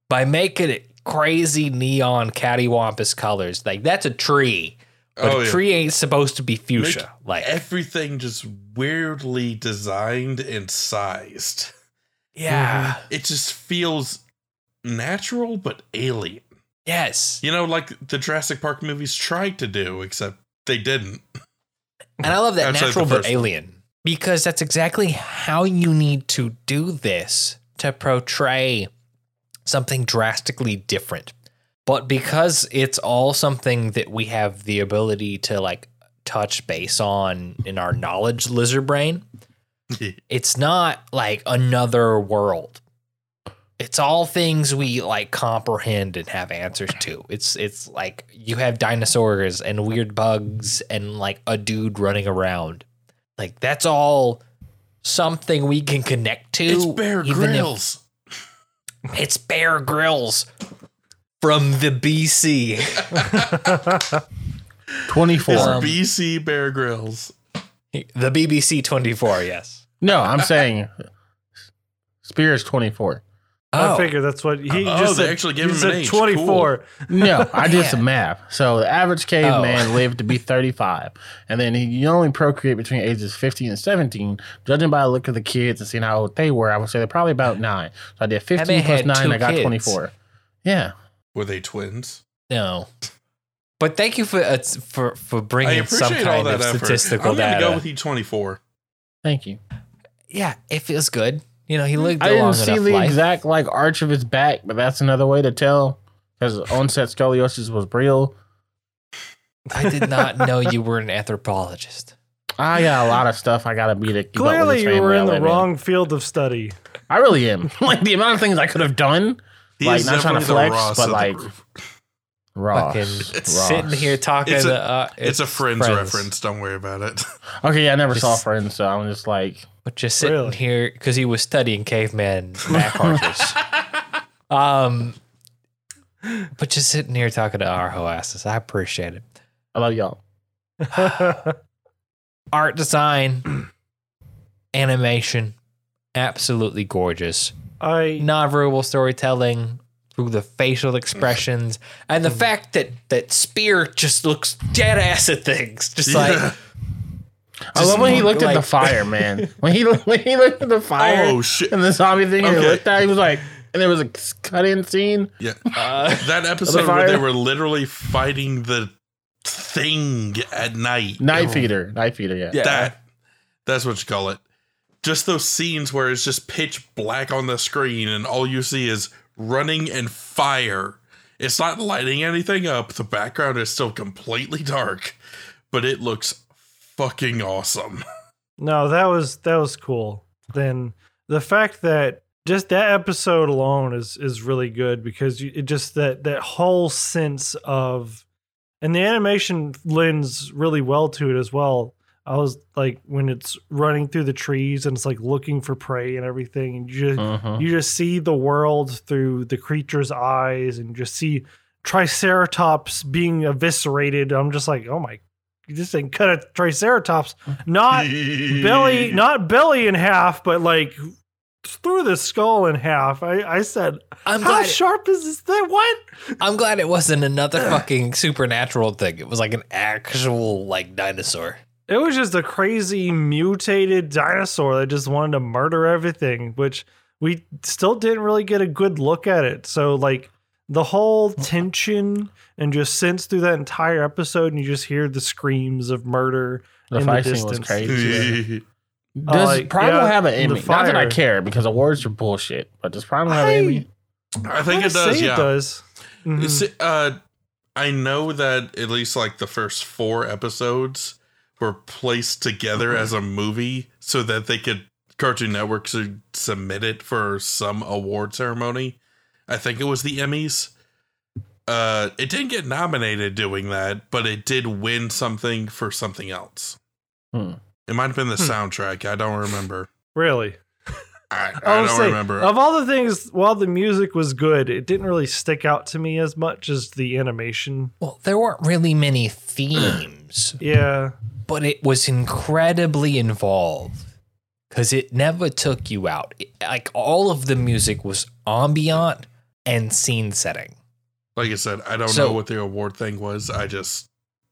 Speaker 4: by making it crazy neon cattywampus colors? Like, that's a tree, but
Speaker 2: Oh,
Speaker 4: a
Speaker 2: yeah.
Speaker 4: tree ain't supposed to be fuchsia. like,
Speaker 2: Everything just weirdly designed and sized.
Speaker 4: yeah, mm-hmm.
Speaker 2: It just feels natural but alien.
Speaker 4: yes.
Speaker 2: You know, like the Jurassic Park movies tried to do, except they didn't.
Speaker 4: And I love that
Speaker 2: Outside
Speaker 4: natural but
Speaker 2: one.
Speaker 4: alien because that's exactly how you need to do this to portray something drastically different. But because it's all something that we have the ability to like touch base on in our knowledge lizard brain, *laughs* it's not like another world. It's all things we like comprehend and have answers to. It's it's like you have dinosaurs and weird bugs and like a dude running around. Like that's all something we can connect to.
Speaker 2: It's Bear Grylls.
Speaker 4: it's Bear Grylls from the BC. *laughs*
Speaker 3: 24.
Speaker 2: It's
Speaker 4: um,
Speaker 2: BC Bear Grylls.
Speaker 4: The BBC 24, yes.
Speaker 3: No, I'm saying Spears 24. Oh.
Speaker 1: I figure that's what he
Speaker 2: oh,
Speaker 1: just said.
Speaker 2: actually gave him
Speaker 1: said an
Speaker 2: age.
Speaker 1: 24. Cool. *laughs*
Speaker 3: No, I did some math. So the average caveman
Speaker 4: oh.
Speaker 3: lived to be *laughs* 35. And then he only procreate between ages 15 and 17. Judging by the look of the kids and seeing how old they were, I would say they're probably about nine. So I did 15 plus nine, I got
Speaker 4: kids.
Speaker 3: 24. Yeah.
Speaker 2: Were they twins?
Speaker 4: No. But thank you for uh, for for bringing some kind of
Speaker 2: effort.
Speaker 4: statistical
Speaker 2: I'm
Speaker 4: data.
Speaker 2: I'm going to go with you 24.
Speaker 3: Thank you.
Speaker 4: Yeah, it feels good. You know, he mm. lived
Speaker 3: I didn't see the
Speaker 4: life.
Speaker 3: exact like arch of his back, but that's another way to tell because onset scoliosis was real.
Speaker 4: I did not know you were an anthropologist.
Speaker 3: Ah, I got a lot of stuff I got to be to keep up with
Speaker 1: Clearly,
Speaker 3: this
Speaker 1: you were in the
Speaker 3: live
Speaker 1: wrong field of study.
Speaker 3: I really am. *laughs* like the amount of things I could have done.
Speaker 2: He
Speaker 3: Like, not trying to
Speaker 2: definitely the
Speaker 3: flex,
Speaker 2: Ross
Speaker 3: but, like,
Speaker 2: group.
Speaker 3: Ross.
Speaker 4: Fucking
Speaker 3: Ross.
Speaker 4: sitting here talking.
Speaker 2: It's a-
Speaker 4: to, uh,
Speaker 2: It's, a friends, reference. Don't worry about it. *laughs*
Speaker 3: Okay, I never saw
Speaker 4: Just-
Speaker 3: Friends, so I'm just like,
Speaker 4: But just sitting
Speaker 1: Really?
Speaker 4: here because he was studying caveman *laughs* back arches. um, but just sitting here talking to our asses. I appreciate it.
Speaker 3: I love y'all. *sighs*
Speaker 4: Art design, animation, absolutely gorgeous.
Speaker 1: I
Speaker 4: non-verbal storytelling through the facial expressions and the fact that that Spear just looks dead ass at things, just like
Speaker 2: Yeah.
Speaker 3: I love when he looked at the fire, *laughs* man. When he when he looked at the fire
Speaker 2: Oh shit!
Speaker 3: and the zombie thing, and he looked at, he was like, and there was a cut in scene.
Speaker 2: Yeah, *laughs*
Speaker 4: uh,
Speaker 2: that episode where they were literally fighting the thing at night.
Speaker 3: Knife feeder, knife feeder, yeah.
Speaker 4: yeah.
Speaker 2: That that's what you call it. Just those scenes where it's just pitch black on the screen and all you see is running and fire. It's not lighting anything up. The background is still completely dark, but it looks fucking awesome. *laughs*
Speaker 1: no, that was that was cool. Then the fact that just that episode alone is is really good because you, it just that that whole sense of and the animation lends really well to it as well. I was like when it's running through the trees and it's like looking for prey and everything, and you just
Speaker 3: Mhm.
Speaker 1: you just see the world through the creature's eyes and just see triceratops being eviscerated i'm just like oh my you just didn't cut a triceratops not *laughs* belly not belly in half but like through the skull in half i i said
Speaker 4: I'm
Speaker 1: how
Speaker 4: glad.
Speaker 1: sharp is this thing what
Speaker 4: I'm glad it wasn't another *sighs* fucking supernatural thing. It was like an actual like dinosaur.
Speaker 1: It was just a crazy mutated dinosaur that just wanted to murder everything which we still didn't really get a good look at it so like the whole *laughs* tension and just sense through that entire episode and you just hear the screams of murder
Speaker 3: The
Speaker 1: in the
Speaker 3: fight scene was
Speaker 1: distance.
Speaker 3: crazy. *laughs* Does
Speaker 1: like,
Speaker 3: Primal
Speaker 1: yeah,
Speaker 3: have an
Speaker 1: the
Speaker 3: Emmy? Not that I care because awards are bullshit, but does Primal have an
Speaker 1: I-
Speaker 3: Emmy?
Speaker 2: I think
Speaker 1: wanna
Speaker 2: it does.
Speaker 1: say
Speaker 2: Yeah.
Speaker 1: it does Mhm.
Speaker 2: It's, uh, I know that at least like the first four episodes were placed together as a movie so that they could Cartoon Network could submit it for some award ceremony. I think it was the Emmys. Uh, it didn't get nominated doing that, but it did win something for something else.
Speaker 3: Hmm.
Speaker 2: It might have been the
Speaker 1: Hmm.
Speaker 2: soundtrack. I don't remember.
Speaker 1: really
Speaker 2: I,
Speaker 1: I
Speaker 2: I don't
Speaker 1: say,
Speaker 2: remember.
Speaker 1: of all the things while the music was good it didn't really stick out to me as much as the animation
Speaker 4: Well, there weren't really many themes,
Speaker 1: yeah
Speaker 4: but it was incredibly involved because it never took you out. It- like all of the music was ambient and scene setting.
Speaker 2: like I said, I don't
Speaker 4: So-
Speaker 2: know what the award thing was. I just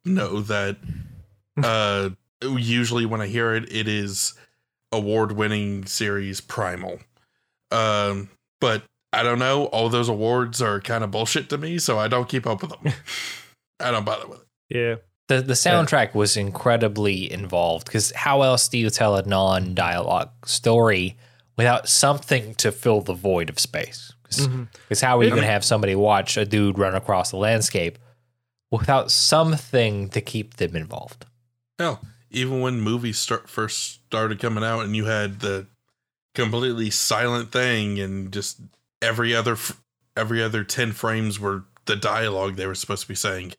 Speaker 2: know that *laughs* uh usually when I hear it, it is award winning series Primal. Um, but I don't know. All those awards are kind of bullshit to me, so I don't keep up with them. *laughs* I don't bother with it.
Speaker 1: yeah
Speaker 4: The the soundtrack was incredibly involved because how else do you tell a non dialogue story without something to fill the void of space? Because
Speaker 1: Mhm.
Speaker 4: how are you going to have somebody watch a dude run across the landscape without something to keep them involved?
Speaker 2: Hell, even when movies start first started coming out, and you had the completely silent thing, and just every other every other ten frames were the dialogue they were supposed to be saying.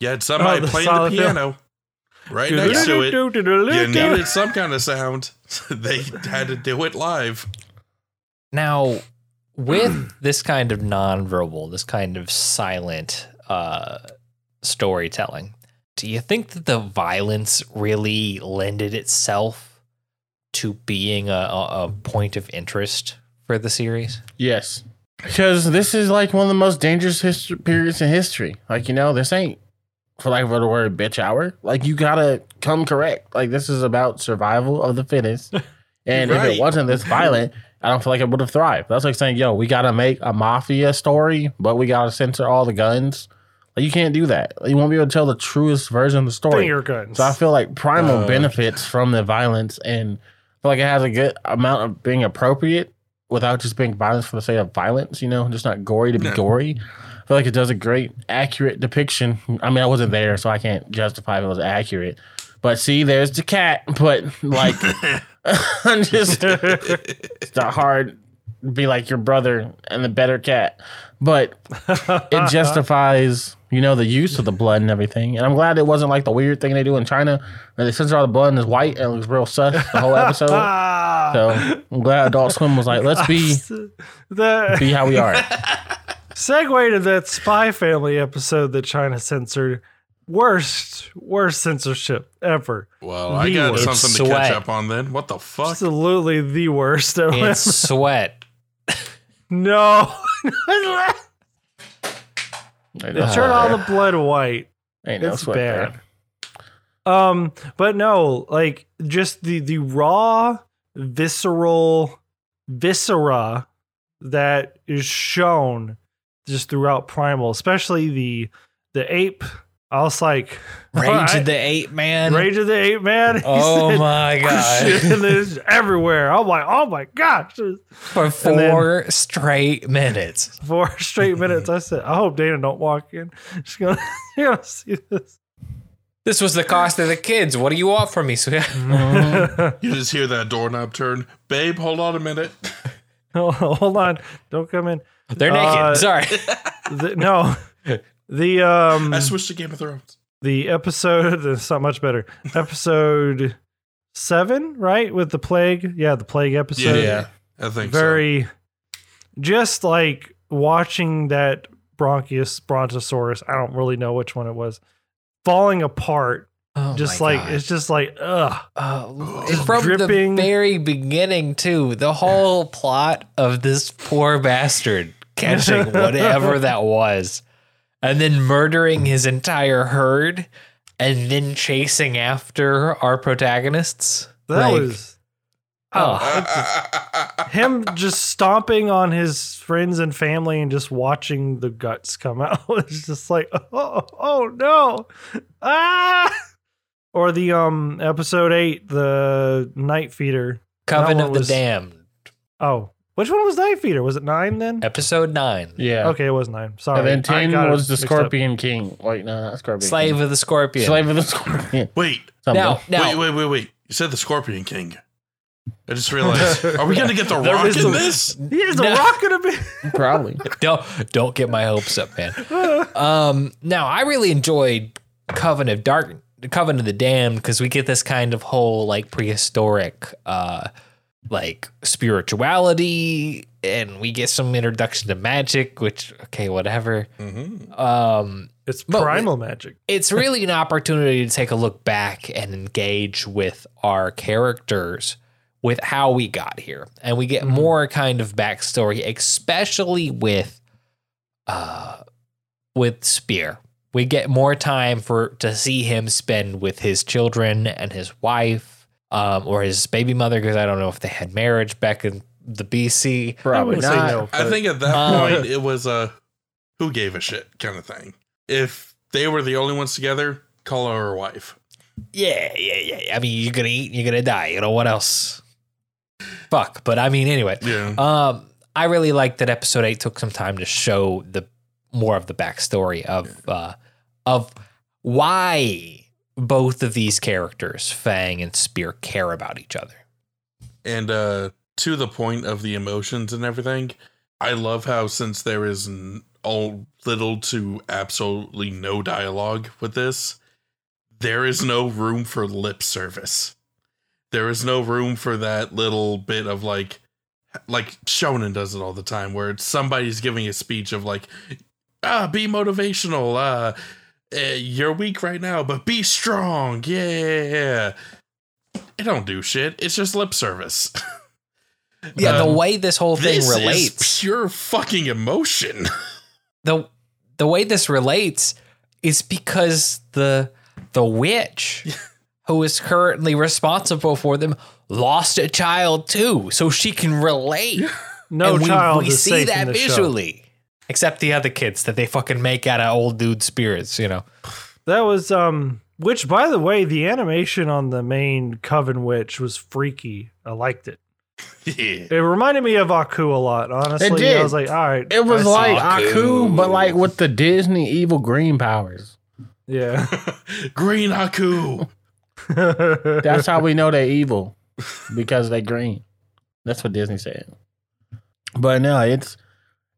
Speaker 2: You had somebody
Speaker 1: Oh, the
Speaker 2: playing the
Speaker 1: silent film.
Speaker 2: piano right next to it. You needed some kind of sound. they had to do it live.
Speaker 4: Now, with this kind of nonverbal, this kind of silent uh, storytelling, do you think that the violence really lended itself to being a, a, a point of interest for the series?
Speaker 3: Yes. Because this is like one of the most dangerous history periods in history. Like, you know, this ain't, for lack of a better word, bitch hour. Like, you gotta come correct. Like, this is about survival of the fittest. *laughs* And if it wasn't this violent, I don't feel like it would have thrived. That's like saying, yo, we gotta make a mafia story, but we gotta censor all the guns. Like, you can't do that. You won't be able to tell the truest version of the story.
Speaker 1: Finger guns.
Speaker 3: So I feel like Primal
Speaker 2: Uh.
Speaker 3: benefits from the violence and I feel like it has a good amount of being appropriate without just being violence for the sake of violence, you know, just not gory to be
Speaker 2: No.
Speaker 3: gory. I feel like it does a great, accurate depiction. I mean, I wasn't there, so I can't justify if it was accurate. But see, there's the cat. *laughs* But like, *laughs* I'm just it's not hard to be like your brother and the better cat. But it *laughs* justifies, you know, the use of the blood and everything. And I'm glad it wasn't like the weird thing they do in China where they censor all the blood and it's white and it looks real sus the whole episode. So I'm glad Adult Swim was like, let's be
Speaker 1: the
Speaker 3: be how we are.
Speaker 1: Segue to that Spy Family episode that China censored. Worst, worst censorship ever.
Speaker 2: Well, I
Speaker 1: The
Speaker 2: got
Speaker 1: worst.
Speaker 2: something to
Speaker 4: Sweat.
Speaker 2: catch up on then. What the fuck?
Speaker 1: Absolutely the worst. ever.
Speaker 4: It's *laughs* sweat.
Speaker 1: no. *laughs*
Speaker 3: Ain't
Speaker 1: Turn all the blood white.
Speaker 3: ain't no
Speaker 1: it's
Speaker 3: sweat there.
Speaker 1: bad. Um, but no, like just the the raw, visceral viscera that is shown just throughout Primal, especially the the ape. I was like, *laughs*
Speaker 4: Rage
Speaker 1: I-
Speaker 4: of the Ape Man.
Speaker 1: Rage of the Ape Man. *laughs* He
Speaker 4: Oh
Speaker 1: said,
Speaker 4: my
Speaker 1: Shit,
Speaker 4: god.
Speaker 1: and *laughs* it's everywhere. I'm like, oh my gosh.
Speaker 4: For
Speaker 1: And then-
Speaker 4: four straight minutes.
Speaker 1: Four straight minutes. I said, I hope Dana don't walk in. She's gonna, you're gonna see this.
Speaker 4: This was the cost of the kids. What do you want from me, sweetheart? Mm-hmm.
Speaker 2: You just hear that doorknob turn. Babe, hold on a minute.
Speaker 1: oh, Hold on, don't come in. *laughs*
Speaker 4: They're naked.
Speaker 1: Uh,
Speaker 4: Sorry. *laughs*
Speaker 1: The, no, *laughs* the um,
Speaker 2: I switched to Game of Thrones.
Speaker 1: the episode. It's not much better. Episode seven, right, with the plague. Yeah, the plague episode.
Speaker 2: yeah. I think
Speaker 1: very just like watching that bronchius brontosaurus i don't really know which one it was falling apart
Speaker 4: Oh
Speaker 1: just like
Speaker 4: God.
Speaker 1: it's just like ugh
Speaker 4: Uh,
Speaker 1: Just
Speaker 4: from
Speaker 1: dripping.
Speaker 4: the very beginning too, the whole plot of this poor bastard catching *laughs* whatever that was, and then murdering his entire herd, and then chasing after our protagonists.
Speaker 1: that
Speaker 4: Like,
Speaker 1: was
Speaker 4: oh,
Speaker 2: so.
Speaker 1: him just stomping on his friends and family and just watching the guts come out *laughs* it's just like oh, oh no ah or the um episode 8 the night feeder
Speaker 4: Coven of the
Speaker 1: was-
Speaker 4: Damned,
Speaker 1: oh which one was night feeder was it 9 then
Speaker 4: episode nine.
Speaker 3: Yeah.
Speaker 1: Okay, it was nine. Sorry.
Speaker 3: And then 10 was the
Speaker 1: mixed up.
Speaker 3: Scorpion King. Wait, no, not Scorpion
Speaker 4: Slave
Speaker 3: King.
Speaker 4: of the Scorpion.
Speaker 3: Slave of the Scorpion. *laughs*
Speaker 2: wait,
Speaker 4: Now, now,
Speaker 2: wait, wait, wait, wait. You said the Scorpion King. I just realized. *laughs* Are we gonna get the
Speaker 1: There
Speaker 2: Rock
Speaker 1: is
Speaker 2: in
Speaker 1: some-
Speaker 2: this?
Speaker 1: He's a
Speaker 4: No.
Speaker 1: rock gonna be. *laughs*
Speaker 3: Probably.
Speaker 4: don't don't get my hopes up, man. Um, now I really enjoyed Coven of Dark, Coven of the Damned, because we get this kind of whole like prehistoric, uh, like spirituality, and we get some introduction to magic, which okay, whatever.
Speaker 2: Mm-hmm.
Speaker 4: Um,
Speaker 1: It's primal magic.
Speaker 4: it's really an opportunity to take a look back and engage with our characters with how we got here and we get
Speaker 1: Mhm.
Speaker 4: more kind of backstory especially with uh with spear we get more time for to see him spend with his children and his wife um or his baby mother because i don't know if they had marriage back in the bc
Speaker 3: Probably
Speaker 1: would
Speaker 3: not.
Speaker 1: no.
Speaker 2: I think at that
Speaker 4: Um,
Speaker 2: point it was a who gave a shit kind of thing. If they were the only ones together, call her a wife.
Speaker 4: Yeah, yeah, yeah. I mean, you're gonna eat, you're gonna die. You know what else? Fuck. But I mean, anyway.
Speaker 2: Yeah.
Speaker 4: Um, I really like that episode eight took some time to show the more of the backstory of uh of why both of these characters, Fang and Spear, care about each other.
Speaker 2: And uh to the point of the emotions and everything, I love how since there is all little to absolutely no dialogue with this, there is no room for lip service. There is no room for that little bit of like like Shonen does it all the time where it's somebody's giving a speech of like ah be motivational uh eh, you're weak right now but be strong yeah it don't do shit. It's just lip service. *laughs*
Speaker 4: Yeah, the
Speaker 2: Um,
Speaker 4: way this whole thing
Speaker 2: this
Speaker 4: relates.
Speaker 2: is pure fucking emotion. *laughs*
Speaker 4: the the way this relates is because the the witch *laughs* who is currently responsible for them lost a child too, so she can relate.
Speaker 1: No
Speaker 4: and we,
Speaker 1: child
Speaker 4: we
Speaker 1: is
Speaker 4: see
Speaker 1: safe
Speaker 4: that
Speaker 1: in the show.
Speaker 4: Visually. Except the other kids that they fucking make out of old dude spirits, you know.
Speaker 1: That was um which by the way, the animation on the main Coven Witch was freaky. I liked it. *laughs*
Speaker 2: yeah.
Speaker 1: It reminded me of Aku a lot, honestly.
Speaker 3: It did.
Speaker 1: I was like, all right.
Speaker 3: It was
Speaker 1: I
Speaker 3: like
Speaker 4: Aku.
Speaker 3: Aku, but like with the Disney evil green powers.
Speaker 1: Yeah. *laughs*
Speaker 2: Green Aku. *laughs*
Speaker 3: That's how we know they're evil because they're green. That's what Disney said. But no, it's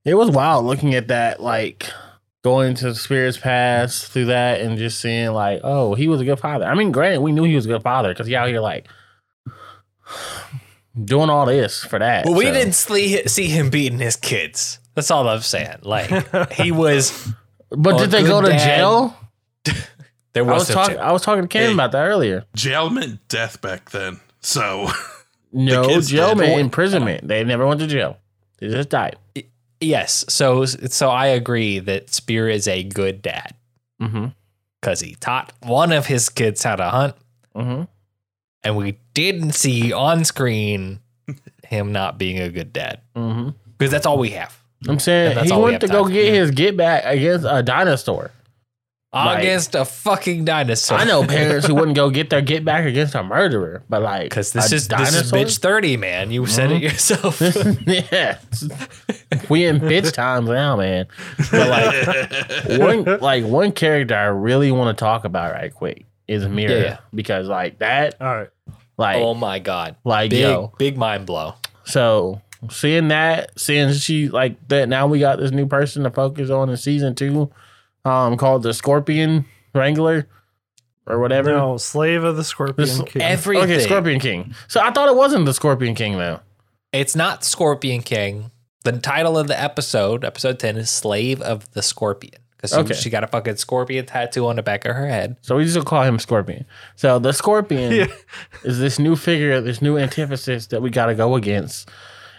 Speaker 3: it was wild looking at that, like going to the spirits past through that and just seeing like, oh, he was a good father. I mean, granted, we knew he was a good father because he out here like *sighs* doing all this for that.
Speaker 4: Well, we
Speaker 3: so.
Speaker 4: didn't see, see him beating his kids. That's all I'm saying. Like he was. *laughs*
Speaker 3: But did they go to
Speaker 4: dad.
Speaker 3: jail? *laughs*
Speaker 4: There
Speaker 3: I was
Speaker 4: was, no
Speaker 3: talking.
Speaker 4: jail.
Speaker 3: I was talking to Ken
Speaker 2: Hey.
Speaker 3: about that earlier.
Speaker 2: Jail meant death back then. So *laughs*
Speaker 3: No
Speaker 2: kids
Speaker 3: jail meant imprisonment. They never went to jail. They just died.
Speaker 4: Yes, so so I agree that Spear is a good dad
Speaker 3: Mm-hmm.
Speaker 4: because he taught one of his kids how to hunt,
Speaker 3: Mm-hmm.
Speaker 4: and we didn't see on screen *laughs* him not being a good dad
Speaker 3: Mm-hmm.
Speaker 4: because that's all we have
Speaker 3: I'm saying
Speaker 4: that's
Speaker 3: he went to go get his get back against a dinosaur. Like-
Speaker 4: against a fucking dinosaur.
Speaker 3: I know *laughs* parents who wouldn't go get their get back against a murderer, but like
Speaker 4: because this
Speaker 3: a
Speaker 4: is this is bitch thirty, man. You said it
Speaker 3: Mhm.
Speaker 4: yourself. *laughs*
Speaker 3: yeah, we in bitch times now, man. But like *laughs* one, like one character I really want to talk about right quick is Mira
Speaker 4: Yeah, yeah.
Speaker 3: because like that,
Speaker 1: all right.
Speaker 3: like
Speaker 4: oh my god,
Speaker 3: like
Speaker 4: big
Speaker 3: yo,
Speaker 4: big mind blow.
Speaker 3: So seeing that, seeing she like that, now we got this new person to focus on in season two, um, called the Scorpion Wrangler or whatever.
Speaker 1: No, Slave of the Scorpion
Speaker 3: This-
Speaker 1: King.
Speaker 4: Everything.
Speaker 3: Okay, Scorpion King. So I thought it wasn't the Scorpion King though.
Speaker 4: It's not Scorpion King. The title of the episode, episode 10, is Slave of the Scorpion. Because
Speaker 3: Okay.
Speaker 4: she got a fucking scorpion tattoo on the back of her head.
Speaker 3: So we just call him Scorpion. So the Scorpion *laughs*
Speaker 1: Yeah.
Speaker 3: is this new figure, this new antithesis that we gotta go against.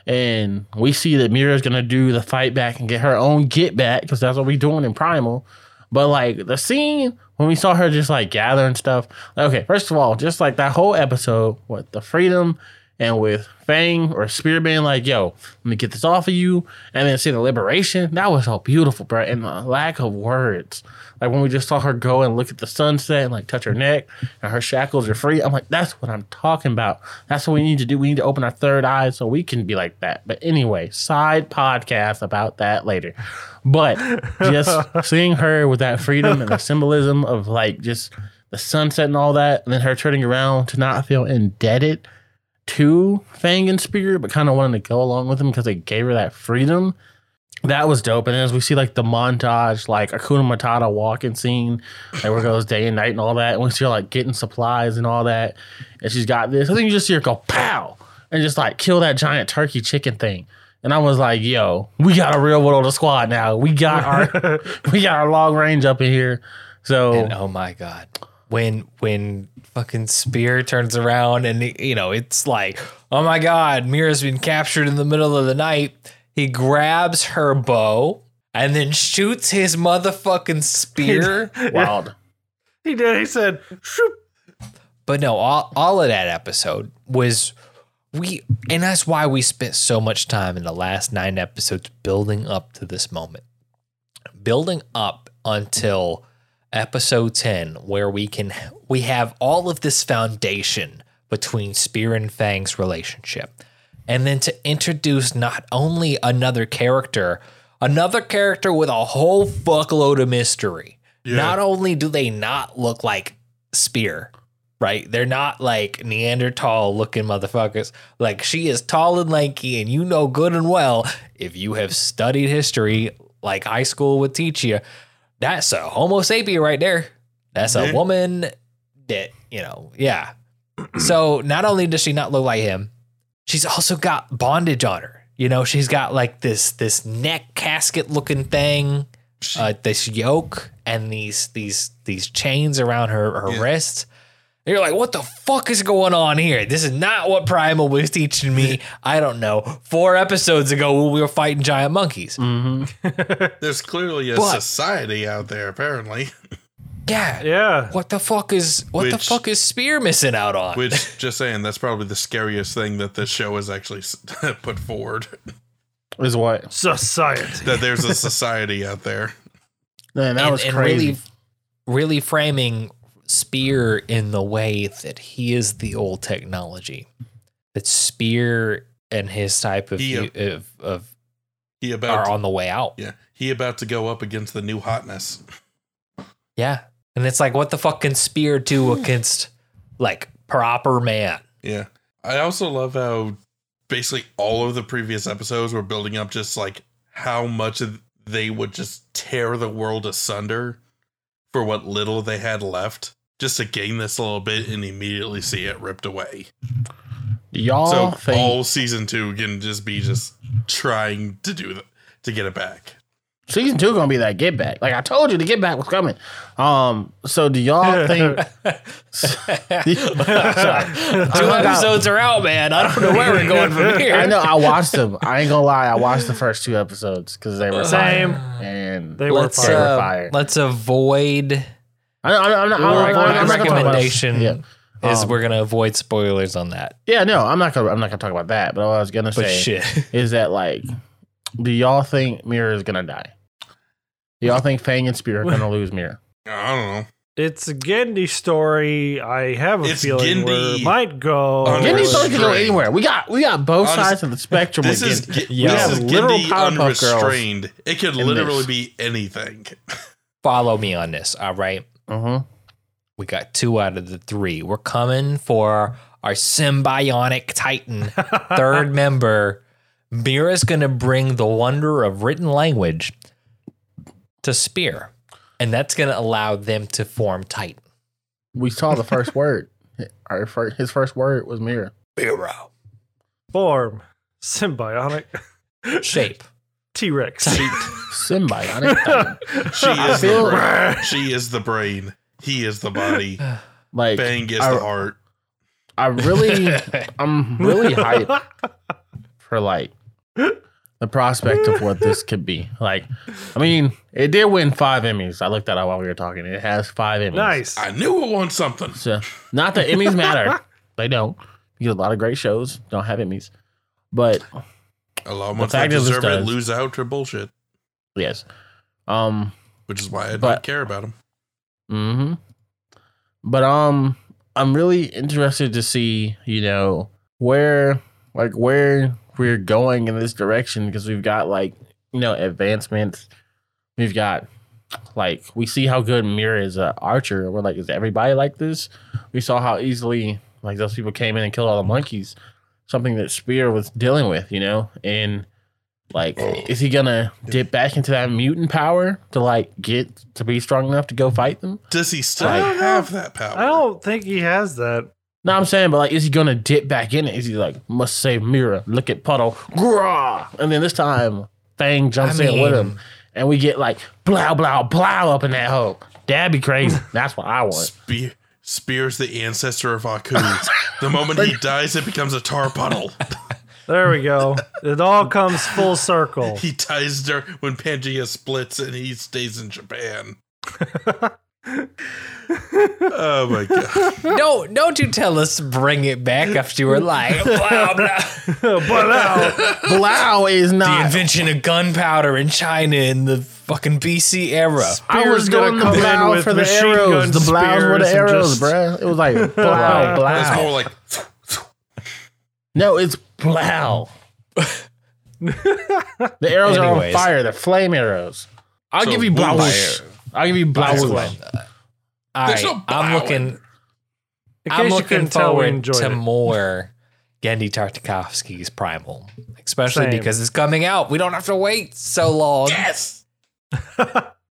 Speaker 3: And we see that Mira's gonna do the fight back and get her own get back because that's what we doing in Primal. But like the scene when we saw her just like gathering stuff. Okay, first of all, just like that whole episode with the freedom and with Fang or Spear being like, yo, let me get this off of you. And then see the liberation. That was so beautiful, bro. And the lack of words. Like when we just saw her go and look at the sunset and like touch her neck and her shackles are free. I'm like, that's what I'm talking about. That's what we need to do. We need to open our third eye so we can be like that. But anyway, side podcast about that later. But just *laughs* seeing her with that freedom and the symbolism of like just the sunset and all that, and then her turning around to not feel indebted to Fang and Spear, but kind of wanting to go along with them because they gave her that freedom. That was dope. And as we see like the montage, like Hakuna Matata walking scene, like where it goes day and night and all that, and we see her like getting supplies and all that, and she's got this. I think you just see her go pow and just like kill that giant turkey chicken thing. And I was like, yo, we got a real world of squad now. We got our *laughs* we got our long range up in here. So
Speaker 4: And oh my god, when when fucking Spear turns around and you know it's like, oh my god, Mira's been captured in the middle of the night. He grabs her bow and then shoots his motherfucking spear. *laughs*
Speaker 3: wild.
Speaker 1: he did. He said, "Shoop."
Speaker 4: But no, all, all of that episode was we, and that's why we spent so much time in the last nine episodes building up to this moment, building up until episode 10, where we can, we have all of this foundation between Spear and Fang's relationship. And then to introduce not only another character, another character with a whole fuckload of mystery. Not only do they not look like Spear, right? They're not like Neanderthal looking motherfuckers. Like she is tall and lanky, and you know good and well if you have studied history, like high school would teach you, that's a Homo sapien right there. That's a
Speaker 2: Yeah.
Speaker 4: woman that you know, yeah. *clears throat* so not only does she not look like him, she's also got bondage on her. You know, she's got like this this neck casket looking thing, uh, this yoke, and these these these chains around her her
Speaker 2: Yeah.
Speaker 4: wrists. And you're like, what the fuck is going on here? This is not what Primal was teaching me. I don't know. Four episodes ago, when we were fighting giant monkeys.
Speaker 3: Mm-hmm. *laughs*
Speaker 2: There's clearly a
Speaker 4: But-
Speaker 2: society out there, apparently. *laughs*
Speaker 4: Yeah.
Speaker 1: Yeah.
Speaker 4: What the fuck is what the fuck is Spear missing out on?
Speaker 2: Which, *laughs* just saying, that's probably the scariest thing that this show has actually *laughs* put forward.
Speaker 3: Is what?
Speaker 1: Society.
Speaker 2: That there's a society out there.
Speaker 3: Man, that
Speaker 4: and,
Speaker 3: was
Speaker 4: and
Speaker 3: crazy.
Speaker 4: really, really framing Spear in the way that he is the old technology. That Spear and his type of
Speaker 2: He,
Speaker 4: of, of
Speaker 2: He about
Speaker 4: are
Speaker 2: about,
Speaker 4: on the way out.
Speaker 2: yeah, he about to go up against the new hotness.
Speaker 4: Yeah. And it's like, what the fuck can Spear do against like proper man?
Speaker 2: Yeah. I also love how basically all of the previous episodes were building up just like how much of they would just tear the world asunder for what little they had left just to gain this a little bit and immediately see it ripped away.
Speaker 3: Y'all
Speaker 2: so
Speaker 3: think
Speaker 2: all season 2 can just be just trying to do that to get it back.
Speaker 3: Season two gonna be that get back? Like I told you, the get back was coming. Um, so do y'all *laughs* think?
Speaker 4: Two
Speaker 3: I hung out-
Speaker 4: episodes are out, man. I don't know where we're going from here.
Speaker 3: I know I watched them. I ain't gonna lie, I watched the first two episodes because they were
Speaker 1: Same.
Speaker 3: fire. and
Speaker 1: They were
Speaker 4: Let's
Speaker 3: were
Speaker 1: fire.
Speaker 4: uh,
Speaker 3: fire.
Speaker 4: let's avoid
Speaker 3: I know, I know, I'm not, I'm not-
Speaker 1: my
Speaker 3: I'm not about-
Speaker 4: recommendation
Speaker 3: Yeah.
Speaker 4: is
Speaker 3: Um,
Speaker 4: we're gonna avoid spoilers on that.
Speaker 3: yeah, no, I'm not gonna. I'm not gonna talk about that. But what I was gonna
Speaker 4: But
Speaker 3: say
Speaker 4: shit.
Speaker 3: is that like, do y'all think Mira is gonna die? Do y'all think Fang and Spear are gonna *laughs* lose Mira?
Speaker 2: I don't know.
Speaker 1: It's a Genndy story. I have a
Speaker 2: It's
Speaker 1: feeling where it might go.
Speaker 2: Genndy
Speaker 3: story can go anywhere. We got we got both
Speaker 2: Honest-
Speaker 3: sides of the spectrum.
Speaker 2: This
Speaker 3: with
Speaker 2: is Genndy.
Speaker 4: Yeah.
Speaker 2: this
Speaker 3: We
Speaker 2: is
Speaker 3: have literal Genndy
Speaker 2: unrestrained. It could literally
Speaker 3: this.
Speaker 2: be anything. *laughs*
Speaker 4: Follow me on this, all right?
Speaker 3: Mhm.
Speaker 4: We got two out of the three. We're coming for our symbiotic titan, *laughs* third member. Mira's gonna bring the wonder of written language to Spear. And that's gonna allow them to form Titan.
Speaker 3: We saw the first *laughs* word. Our first, his first word was mirror.
Speaker 4: Miro.
Speaker 1: Form. Symbiotic.
Speaker 4: Shape.
Speaker 1: T Rex. *laughs*
Speaker 3: Symbiotic.
Speaker 2: She
Speaker 3: I
Speaker 2: is the brain. She is the brain. He is the body. *sighs*
Speaker 3: like
Speaker 2: Bang is
Speaker 3: I,
Speaker 2: the heart.
Speaker 3: I really, *laughs* I'm really hyped for like the prospect of what this could be. *laughs* Like, I mean, it did win five Emmys. I looked that up while we were talking. It has five Emmys.
Speaker 1: nice.
Speaker 2: I knew it won something.
Speaker 3: So, not that Emmys matter. they don't. You get a lot of great shows don't have Emmys. But
Speaker 2: A lot of
Speaker 3: The
Speaker 2: ones that
Speaker 3: fact is this
Speaker 2: deserve it lose out to bullshit,
Speaker 3: yes. Um,
Speaker 2: which is why I
Speaker 3: But-
Speaker 2: don't care about them.
Speaker 3: Mm-hmm. But um, I'm really interested to see, you know, where like where we're going in this direction because we've got like you know advancements. We've got like we see how good Mira is an archer. We're like, is everybody like this? We saw how easily like those people came in and killed all the monkeys. Something that Spear was dealing with, you know, and like, is he gonna dip back into that mutant power to like get to be strong enough to go fight them?
Speaker 2: Does he still
Speaker 3: I
Speaker 2: have that power?
Speaker 1: I don't think he has that.
Speaker 3: No, I'm saying, but like, is he gonna dip back in it? Is he like, must save Mira? Look at Puddle, Grah! and then this time Fang jumps
Speaker 4: I
Speaker 3: in with him, and we get like blow, blow, blow up in that hole. That'd be crazy. *laughs* That's what I want.
Speaker 2: Spear, Spear's the ancestor of Aku. the moment he *laughs* dies, it becomes a tar puddle. *laughs*
Speaker 1: There we go. it all comes full circle.
Speaker 2: he dies there when Pangea splits and he stays in Japan. Oh my god.
Speaker 4: Don't don't you tell us to bring it back after you were like blah, blah.
Speaker 1: but now,
Speaker 3: Blow is not the
Speaker 4: invention of gunpowder in China in the fucking BC era.
Speaker 3: I was
Speaker 1: gonna
Speaker 3: doing the
Speaker 1: come
Speaker 3: blow
Speaker 1: with
Speaker 3: for the arrows.
Speaker 1: gun
Speaker 3: The blows were the arrows,
Speaker 1: just-
Speaker 3: bruh. It was like *laughs* blow,
Speaker 2: That's
Speaker 3: It's
Speaker 2: more like *laughs*
Speaker 3: No, it's blow. *laughs* the arrows are on fire. They're flame arrows. I'll
Speaker 2: So
Speaker 3: give you
Speaker 2: blue
Speaker 3: blow.
Speaker 2: Fire.
Speaker 3: I'll give you blow.
Speaker 4: That's
Speaker 2: Blow.
Speaker 4: fine. Uh, all
Speaker 2: There's
Speaker 4: right,
Speaker 2: no
Speaker 4: I'm
Speaker 2: blowing.
Speaker 4: looking.
Speaker 1: in
Speaker 4: I'm
Speaker 1: case you
Speaker 4: looking
Speaker 1: couldn't tell, we
Speaker 4: forward
Speaker 1: enjoyed
Speaker 4: to
Speaker 1: it.
Speaker 4: more Genndy Tartakovsky's Primal, especially
Speaker 1: Same.
Speaker 4: because it's coming out. We don't have to wait so long.
Speaker 2: yes. *laughs*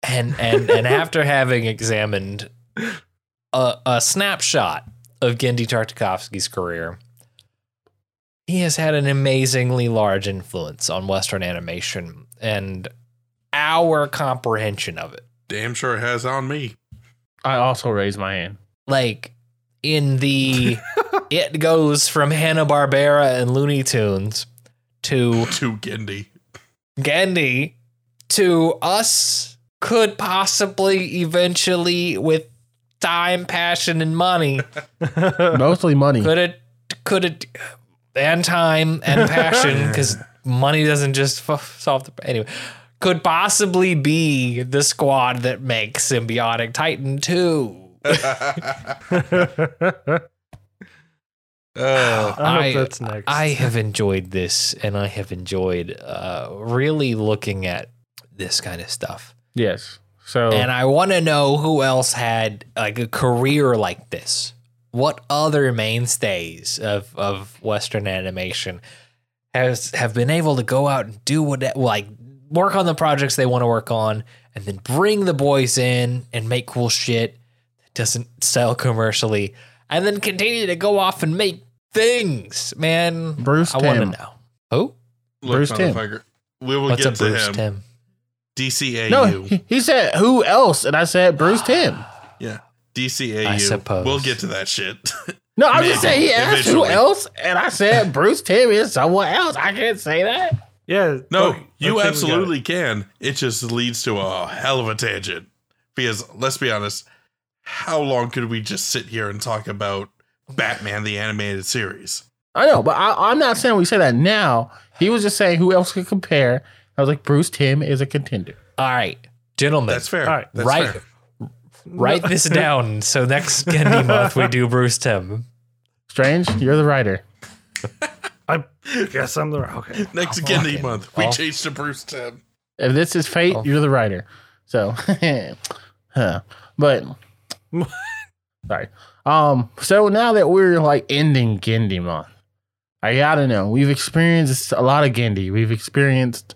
Speaker 4: And and and after having examined a, a snapshot of Genndy Tartakovsky's career, he has had an amazingly large influence on Western animation and our comprehension of it.
Speaker 2: Damn sure it has on me.
Speaker 3: I also raised my hand.
Speaker 4: like in the *laughs* it goes from Hanna Barbera and Looney Tunes to
Speaker 2: To Genndy.
Speaker 4: Genndy to us could possibly eventually with time, passion, and money *laughs*
Speaker 3: Mostly money.
Speaker 4: could it could it and time and *laughs* passion because money doesn't just f- solve the anyway could possibly be the squad that makes symbiotic titan 2
Speaker 2: Uh, *laughs*
Speaker 1: I hope
Speaker 4: I-
Speaker 1: that's next.
Speaker 4: i have enjoyed this and i have enjoyed uh, really looking at this kind of stuff
Speaker 3: Yes. So
Speaker 4: and i want to know who else had like a career like this what other mainstays of, of western animation has have been able to go out and do what like work on the projects they want to work on and then bring the boys in and make cool shit that doesn't sell commercially and then continue to go off and make things man
Speaker 3: Bruce
Speaker 4: i want to know who
Speaker 2: look,
Speaker 3: Bruce Timm.
Speaker 2: motherfucker. We will
Speaker 4: what's
Speaker 2: get
Speaker 4: a
Speaker 2: to
Speaker 4: bruce
Speaker 2: him.
Speaker 4: tim
Speaker 2: DCAU.
Speaker 3: no, he, he said who else, and I said Bruce Timm.
Speaker 2: Yeah. DCAU.
Speaker 4: I suppose.
Speaker 2: We'll get to that shit.
Speaker 3: No, I'm just *laughs* saying he asked who else, and I said Bruce Timm is someone else. I can't say that.
Speaker 1: Yeah.
Speaker 2: no,
Speaker 1: okay,
Speaker 2: you
Speaker 1: we it.
Speaker 2: absolutely can. It just leads to a hell of a tangent. Because let's be honest, how long could we just sit here and talk about Batman the animated series?
Speaker 3: I know, but I, I'm not saying we say that now. He was just saying who else could compare. I was like, Bruce Timm is a contender.
Speaker 4: all right gentlemen
Speaker 2: That's fair.
Speaker 1: All right.
Speaker 2: That's
Speaker 4: right
Speaker 2: fair.
Speaker 4: write this *laughs* down so next Genndy month we do bruce timm
Speaker 3: Strange, you're the writer. *laughs*
Speaker 1: I guess I'm the okay. *laughs*
Speaker 2: Next
Speaker 4: I'll
Speaker 2: month, we
Speaker 4: I'll-
Speaker 2: changed to Bruce Timm.
Speaker 3: If this is fate,
Speaker 4: Oh.
Speaker 3: you're the writer. So, *laughs* huh. but *laughs* sorry. Um. So now that we're like ending Genndy month, I gotta know. We've experienced a lot of Genndy. We've experienced,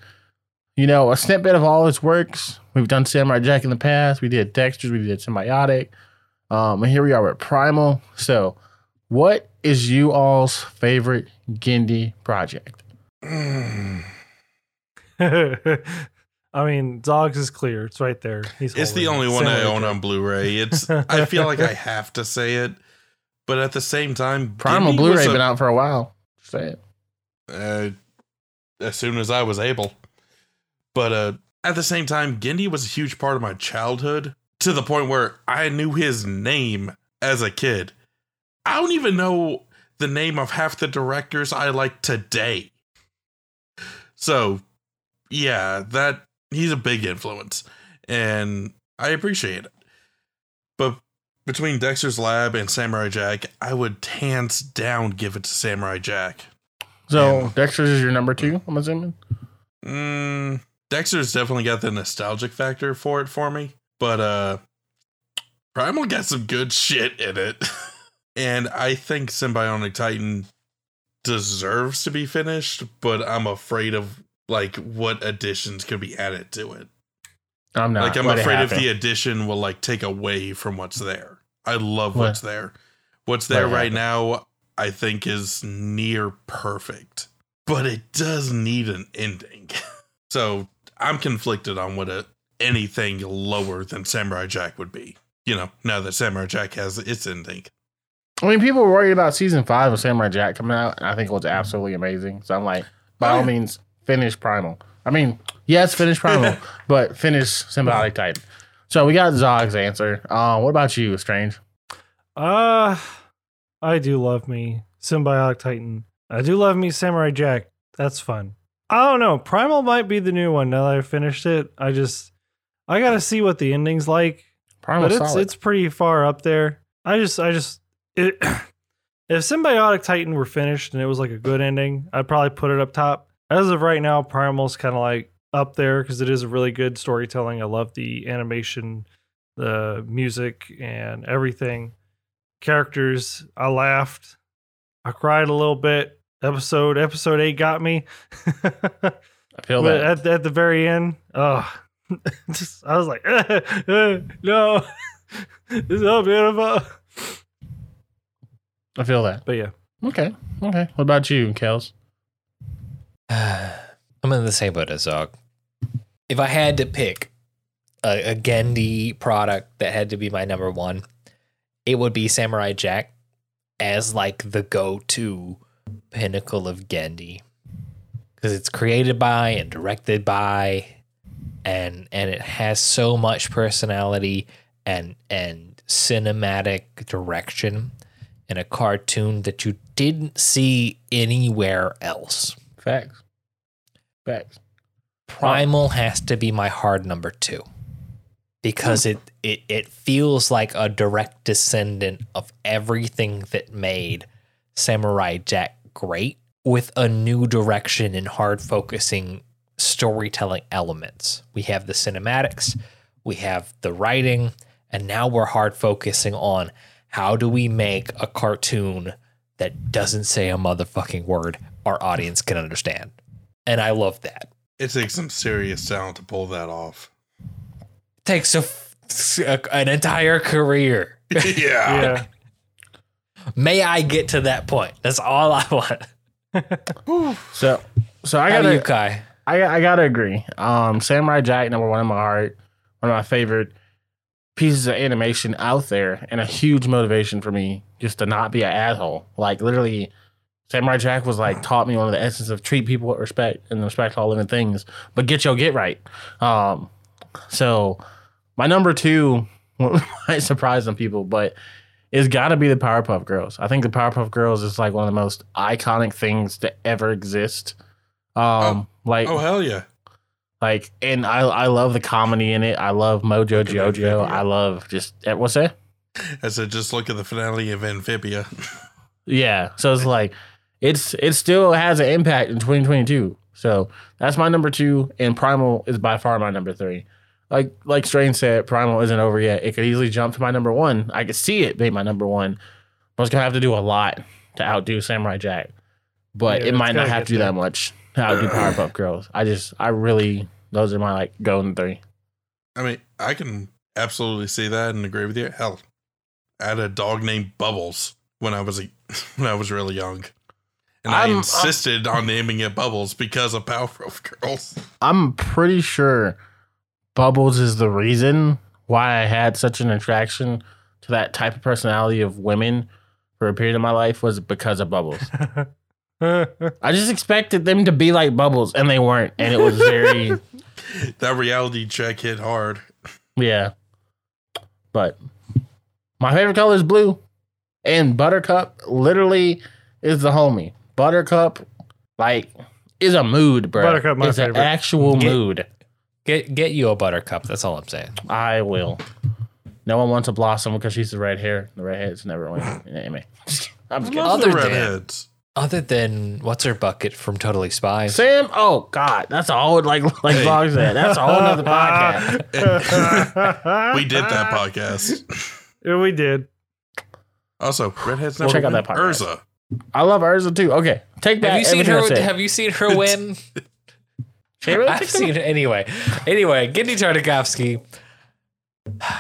Speaker 3: you know, a snippet of all its works. We've done Samurai Jack in the past. We did Dexter's. We did Symbiotic. Um. And here we are with Primal. So, what is you all's favorite Genndy project? *laughs*
Speaker 1: I mean, Dogs is clear. It's right there. He's
Speaker 2: It's the only
Speaker 1: it.
Speaker 2: one I own
Speaker 1: Jack.
Speaker 2: on Blu-ray. It's *laughs* I feel like I have to say it, but at the same time,
Speaker 3: Primal
Speaker 2: Gimby
Speaker 3: Blu-ray
Speaker 2: a-
Speaker 3: been out for a while. Say it.
Speaker 2: uh, as soon as I was able. But uh, at the same time, Genndy was a huge part of my childhood to the point where I knew his name as a kid. I don't even know the name of half the directors I like today. So, yeah, that he's a big influence and I appreciate it. But between Dexter's Lab and Samurai Jack, I would hands down give it to Samurai Jack.
Speaker 3: So
Speaker 2: Yeah.
Speaker 3: Dexter's is your number two, I'm assuming.
Speaker 2: Mm, Dexter's definitely got the nostalgic factor for it for me, but uh Primal got some good shit in it. *laughs* and I think Symbiotic Titan deserves to be finished, but I'm afraid of like what additions could be added to it.
Speaker 3: I'm not.
Speaker 2: like I'm
Speaker 3: Let
Speaker 2: afraid if the addition will like take away from what's there. I love
Speaker 3: Let-
Speaker 2: what's there. What's there right
Speaker 3: happen.
Speaker 2: now, I think is near perfect, but it does need an ending. *laughs* so I'm conflicted on what a, anything lower than Samurai Jack would be. You know, now that Samurai Jack has its ending.
Speaker 3: I mean, people were worried about season five of Samurai Jack coming out, and I think it was absolutely amazing. So I'm like, by
Speaker 2: Oh,
Speaker 3: all means, finish Primal. I mean, yes, finish Primal, *laughs* but finish Symbiotic Titan. So we got Zog's answer. Uh, what about you, Strange?
Speaker 1: Uh, I do love me Symbiotic Titan. I do love me Samurai Jack. That's fun. I don't know. Primal might be the new one now that I've finished it. I just I gotta see what the ending's like.
Speaker 3: Primal
Speaker 1: but it's
Speaker 3: solid.
Speaker 1: it's pretty far up there. I just I just it, *clears throat* if Symbiotic Titan were finished and it was like a good ending, I'd probably put it up top. As of right now, Primal's kind of like up there because it is a really good storytelling. I love the animation, the music, and everything. Characters, I laughed, I cried a little bit. Episode episode eight got me.
Speaker 3: I feel
Speaker 1: But
Speaker 3: that.
Speaker 1: at, at the very end, oh, *laughs* just, I was like, *laughs* no, *laughs* this is so beautiful.
Speaker 3: I feel that.
Speaker 1: But yeah,
Speaker 3: Okay. Okay. What about you, Kels? *sighs*
Speaker 4: I'm in the same boat as Zog. If I had to pick a, a Genndy product that had to be my number one, it would be Samurai Jack. as like the go-to pinnacle of Genndy because it's created by and directed by and and it has so much personality and and cinematic direction in a cartoon that you didn't see anywhere else.
Speaker 3: Facts. Facts.
Speaker 4: Primal has to be my hard number two because it, it it feels like a direct descendant of everything that made Samurai Jack great with a new direction and hard focusing storytelling elements. We have the cinematics, we have the writing, and now we're hard focusing on how do we make a cartoon that doesn't say a motherfucking word our audience can understand. And I love that.
Speaker 2: It takes some serious talent to pull that off.
Speaker 4: takes a, f- a- an entire career. *laughs* *laughs*
Speaker 2: yeah.
Speaker 1: Yeah.
Speaker 4: May I get to that point? That's all I want. *laughs*
Speaker 3: So, so I gotta,
Speaker 4: you, Kai?
Speaker 3: I, I gotta agree. Um, Samurai Jack, number one in my heart, one of my favorite pieces of animation out there, and a huge motivation for me just to not be an asshole. Like literally, Samurai Jack was like taught me one of the essence of treat people with respect and respect all living things, but get your get right. Um, so my number two *laughs* might surprise some people, but it's got to be the Powerpuff Girls. I think the Powerpuff Girls is like one of the most iconic things to ever exist. Um, like
Speaker 2: Oh hell yeah.
Speaker 3: Like, and I I love the comedy in it. I love Mojo Jojo. I love just eh, what's that?
Speaker 2: I said just look at the finale of Amphibia.
Speaker 3: Yeah. So it's like it's it still has an impact in 2022. So that's my number two, and Primal is by far my number three. Like like Strain said, Primal isn't over yet. It could easily jump to my number one. I could see it being my number one, but it's gonna have to do a lot to outdo Samurai Jack. But
Speaker 1: Yeah,
Speaker 3: it might not have to do
Speaker 1: there.
Speaker 3: that much to outdo Powerpuff Girls. I just I really those are my like golden three.
Speaker 2: I mean, I can absolutely see that and agree with you. Hell, I had a dog named Bubbles when I was a, *laughs* when I was really young, and i
Speaker 3: I'm-
Speaker 2: insisted on naming it Bubbles because of Powerpuff Girls.
Speaker 3: I'm pretty sure Bubbles is the reason why I had such an attraction to that type of personality of women for a period of my life was because of Bubbles. *laughs* I just expected them to be like Bubbles and they weren't. And it was very, *laughs*
Speaker 2: That reality check hit hard.
Speaker 3: yeah. But my favorite color is blue. And Buttercup literally is the homie. Buttercup, like, is a mood, bro.
Speaker 1: Buttercup, my
Speaker 3: it's an actual
Speaker 4: Get-
Speaker 3: mood.
Speaker 4: Get get you a buttercup. That's all I'm saying.
Speaker 3: I will. No one wants a blossom because she's the red hair. The redheads never win. Anyway, *laughs* I'm just kidding.
Speaker 2: Love
Speaker 4: Other
Speaker 2: the
Speaker 4: than-
Speaker 2: redheads.
Speaker 4: Other than what's her bucket from Totally Spies?
Speaker 3: Sam, oh God, that's a whole like like
Speaker 2: Hey.
Speaker 3: Vlog said. That's a whole nother podcast. *laughs*
Speaker 2: we did that podcast. *laughs*
Speaker 1: Yeah, we did.
Speaker 2: Also, redheads never
Speaker 3: Check out that podcast.
Speaker 2: Urza.
Speaker 3: I love Urza too. Okay, take that.
Speaker 4: Have you seen her? Have you seen her win? *laughs*
Speaker 3: Really
Speaker 4: I've seen it anyway. Anyway, Genndy Tartakovsky *sighs*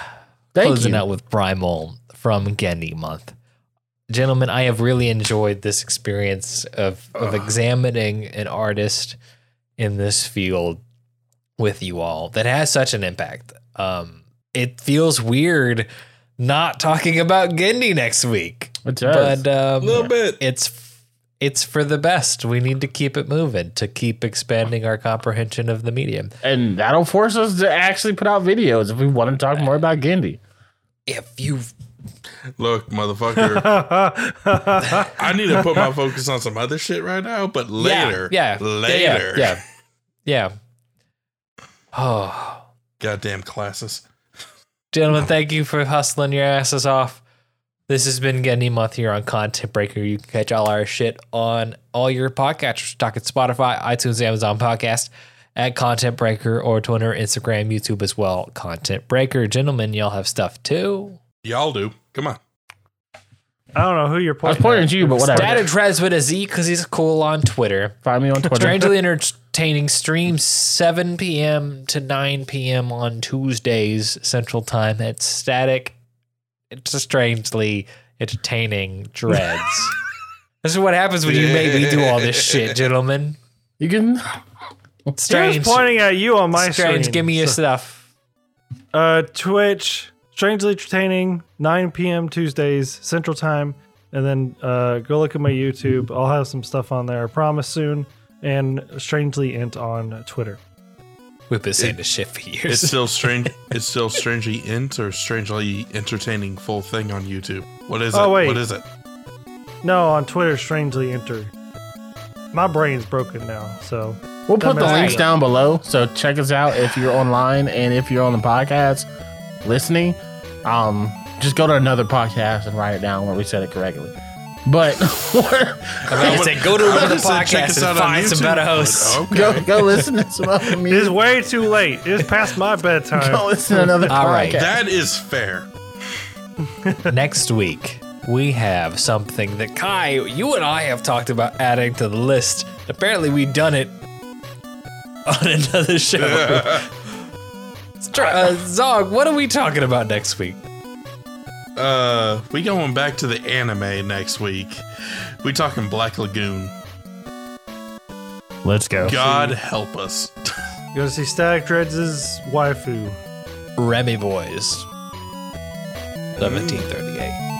Speaker 3: Thank
Speaker 4: closing
Speaker 3: you.
Speaker 4: out with Primal from Genndy Month. Gentlemen, I have really enjoyed this experience of, of examining an artist in this field with you all that has such an impact. Um, it feels weird not talking about Genndy next week,
Speaker 3: It does.
Speaker 4: but um,
Speaker 2: A little bit.
Speaker 4: it's it's for the best. We need to keep it moving to keep expanding our comprehension of the medium.
Speaker 3: and that'll force us to actually put out videos if we want to talk more about Genndy.
Speaker 4: If you
Speaker 2: Look, motherfucker. *laughs* I need to put my focus on some other shit right now, but later.
Speaker 4: yeah, yeah,
Speaker 2: Later.
Speaker 4: yeah, yeah, yeah. *sighs* Oh,
Speaker 2: Goddamn classes.
Speaker 4: gentlemen, thank you for hustling your asses off. This has been Genndy Month here on Content Breaker. You can catch all our shit on all your podcatchers. Talk at Spotify, iTunes, Amazon Podcast, at Content Breaker, or Twitter, Instagram, YouTube as well. Content Breaker. Gentlemen, y'all have stuff too.
Speaker 2: Y'all do. Come on.
Speaker 1: I don't know who you're pointing.
Speaker 3: I was
Speaker 1: pointing.
Speaker 3: pointing
Speaker 1: at.
Speaker 3: at you, but whatever.
Speaker 4: Data Trez with a Z because he's cool on Twitter.
Speaker 3: Find me on Twitter.
Speaker 4: Strangely entertaining streams 7 p.m. to 9 p.m. on Tuesdays Central Time at Static. It's a strangely entertaining dreads. *laughs* this is what happens when you make me do all this shit, gentlemen.
Speaker 3: You can.
Speaker 1: He was
Speaker 4: Strange.
Speaker 1: pointing at you on my
Speaker 4: Strange.
Speaker 1: screen.
Speaker 4: Give me your
Speaker 1: So,
Speaker 4: stuff.
Speaker 1: uh, Twitch, strangely entertaining, 9 p.m. Tuesdays Central Time. And then uh, go look at my YouTube. I'll have some stuff on there. I promise soon. And strangely int on Twitter.
Speaker 4: We've been saying this shit for years.
Speaker 2: It's still *laughs* strange. it's still strangely int or strangely entertaining full thing on YouTube. What is
Speaker 1: Oh,
Speaker 2: it?
Speaker 1: wait.
Speaker 2: What is it?
Speaker 1: No, on Twitter, strangely enter. My brain's broken now, so
Speaker 3: We'll put the links down below. So check us out if you're online and if you're on the podcast listening. Um, just go to another podcast and write it down where we said it correctly. But *laughs*
Speaker 4: I mean, say, go to another
Speaker 2: would've check
Speaker 4: podcast
Speaker 2: us
Speaker 4: and
Speaker 2: out on
Speaker 4: find some
Speaker 2: YouTube,
Speaker 4: better
Speaker 2: but
Speaker 4: hosts.
Speaker 2: Okay.
Speaker 3: go go listen to some other *laughs*
Speaker 1: it's
Speaker 3: music.
Speaker 1: way too late. It's past my bedtime.
Speaker 3: Go
Speaker 1: bedtime.
Speaker 3: listen to another
Speaker 4: All right.
Speaker 3: podcast.
Speaker 2: That is fair. *laughs*
Speaker 4: Next week, we have something that Kai, you and I have talked about adding to the list. Apparently, we've done it on another show. Let's uh, Zog, what are we talking about next week?
Speaker 2: Uh, we going back to the anime next week. We talking Black Lagoon.
Speaker 3: Let's go.
Speaker 2: God help us. *laughs*
Speaker 1: Go see Static Dreads' waifu.
Speaker 4: Remy Boys. 1738.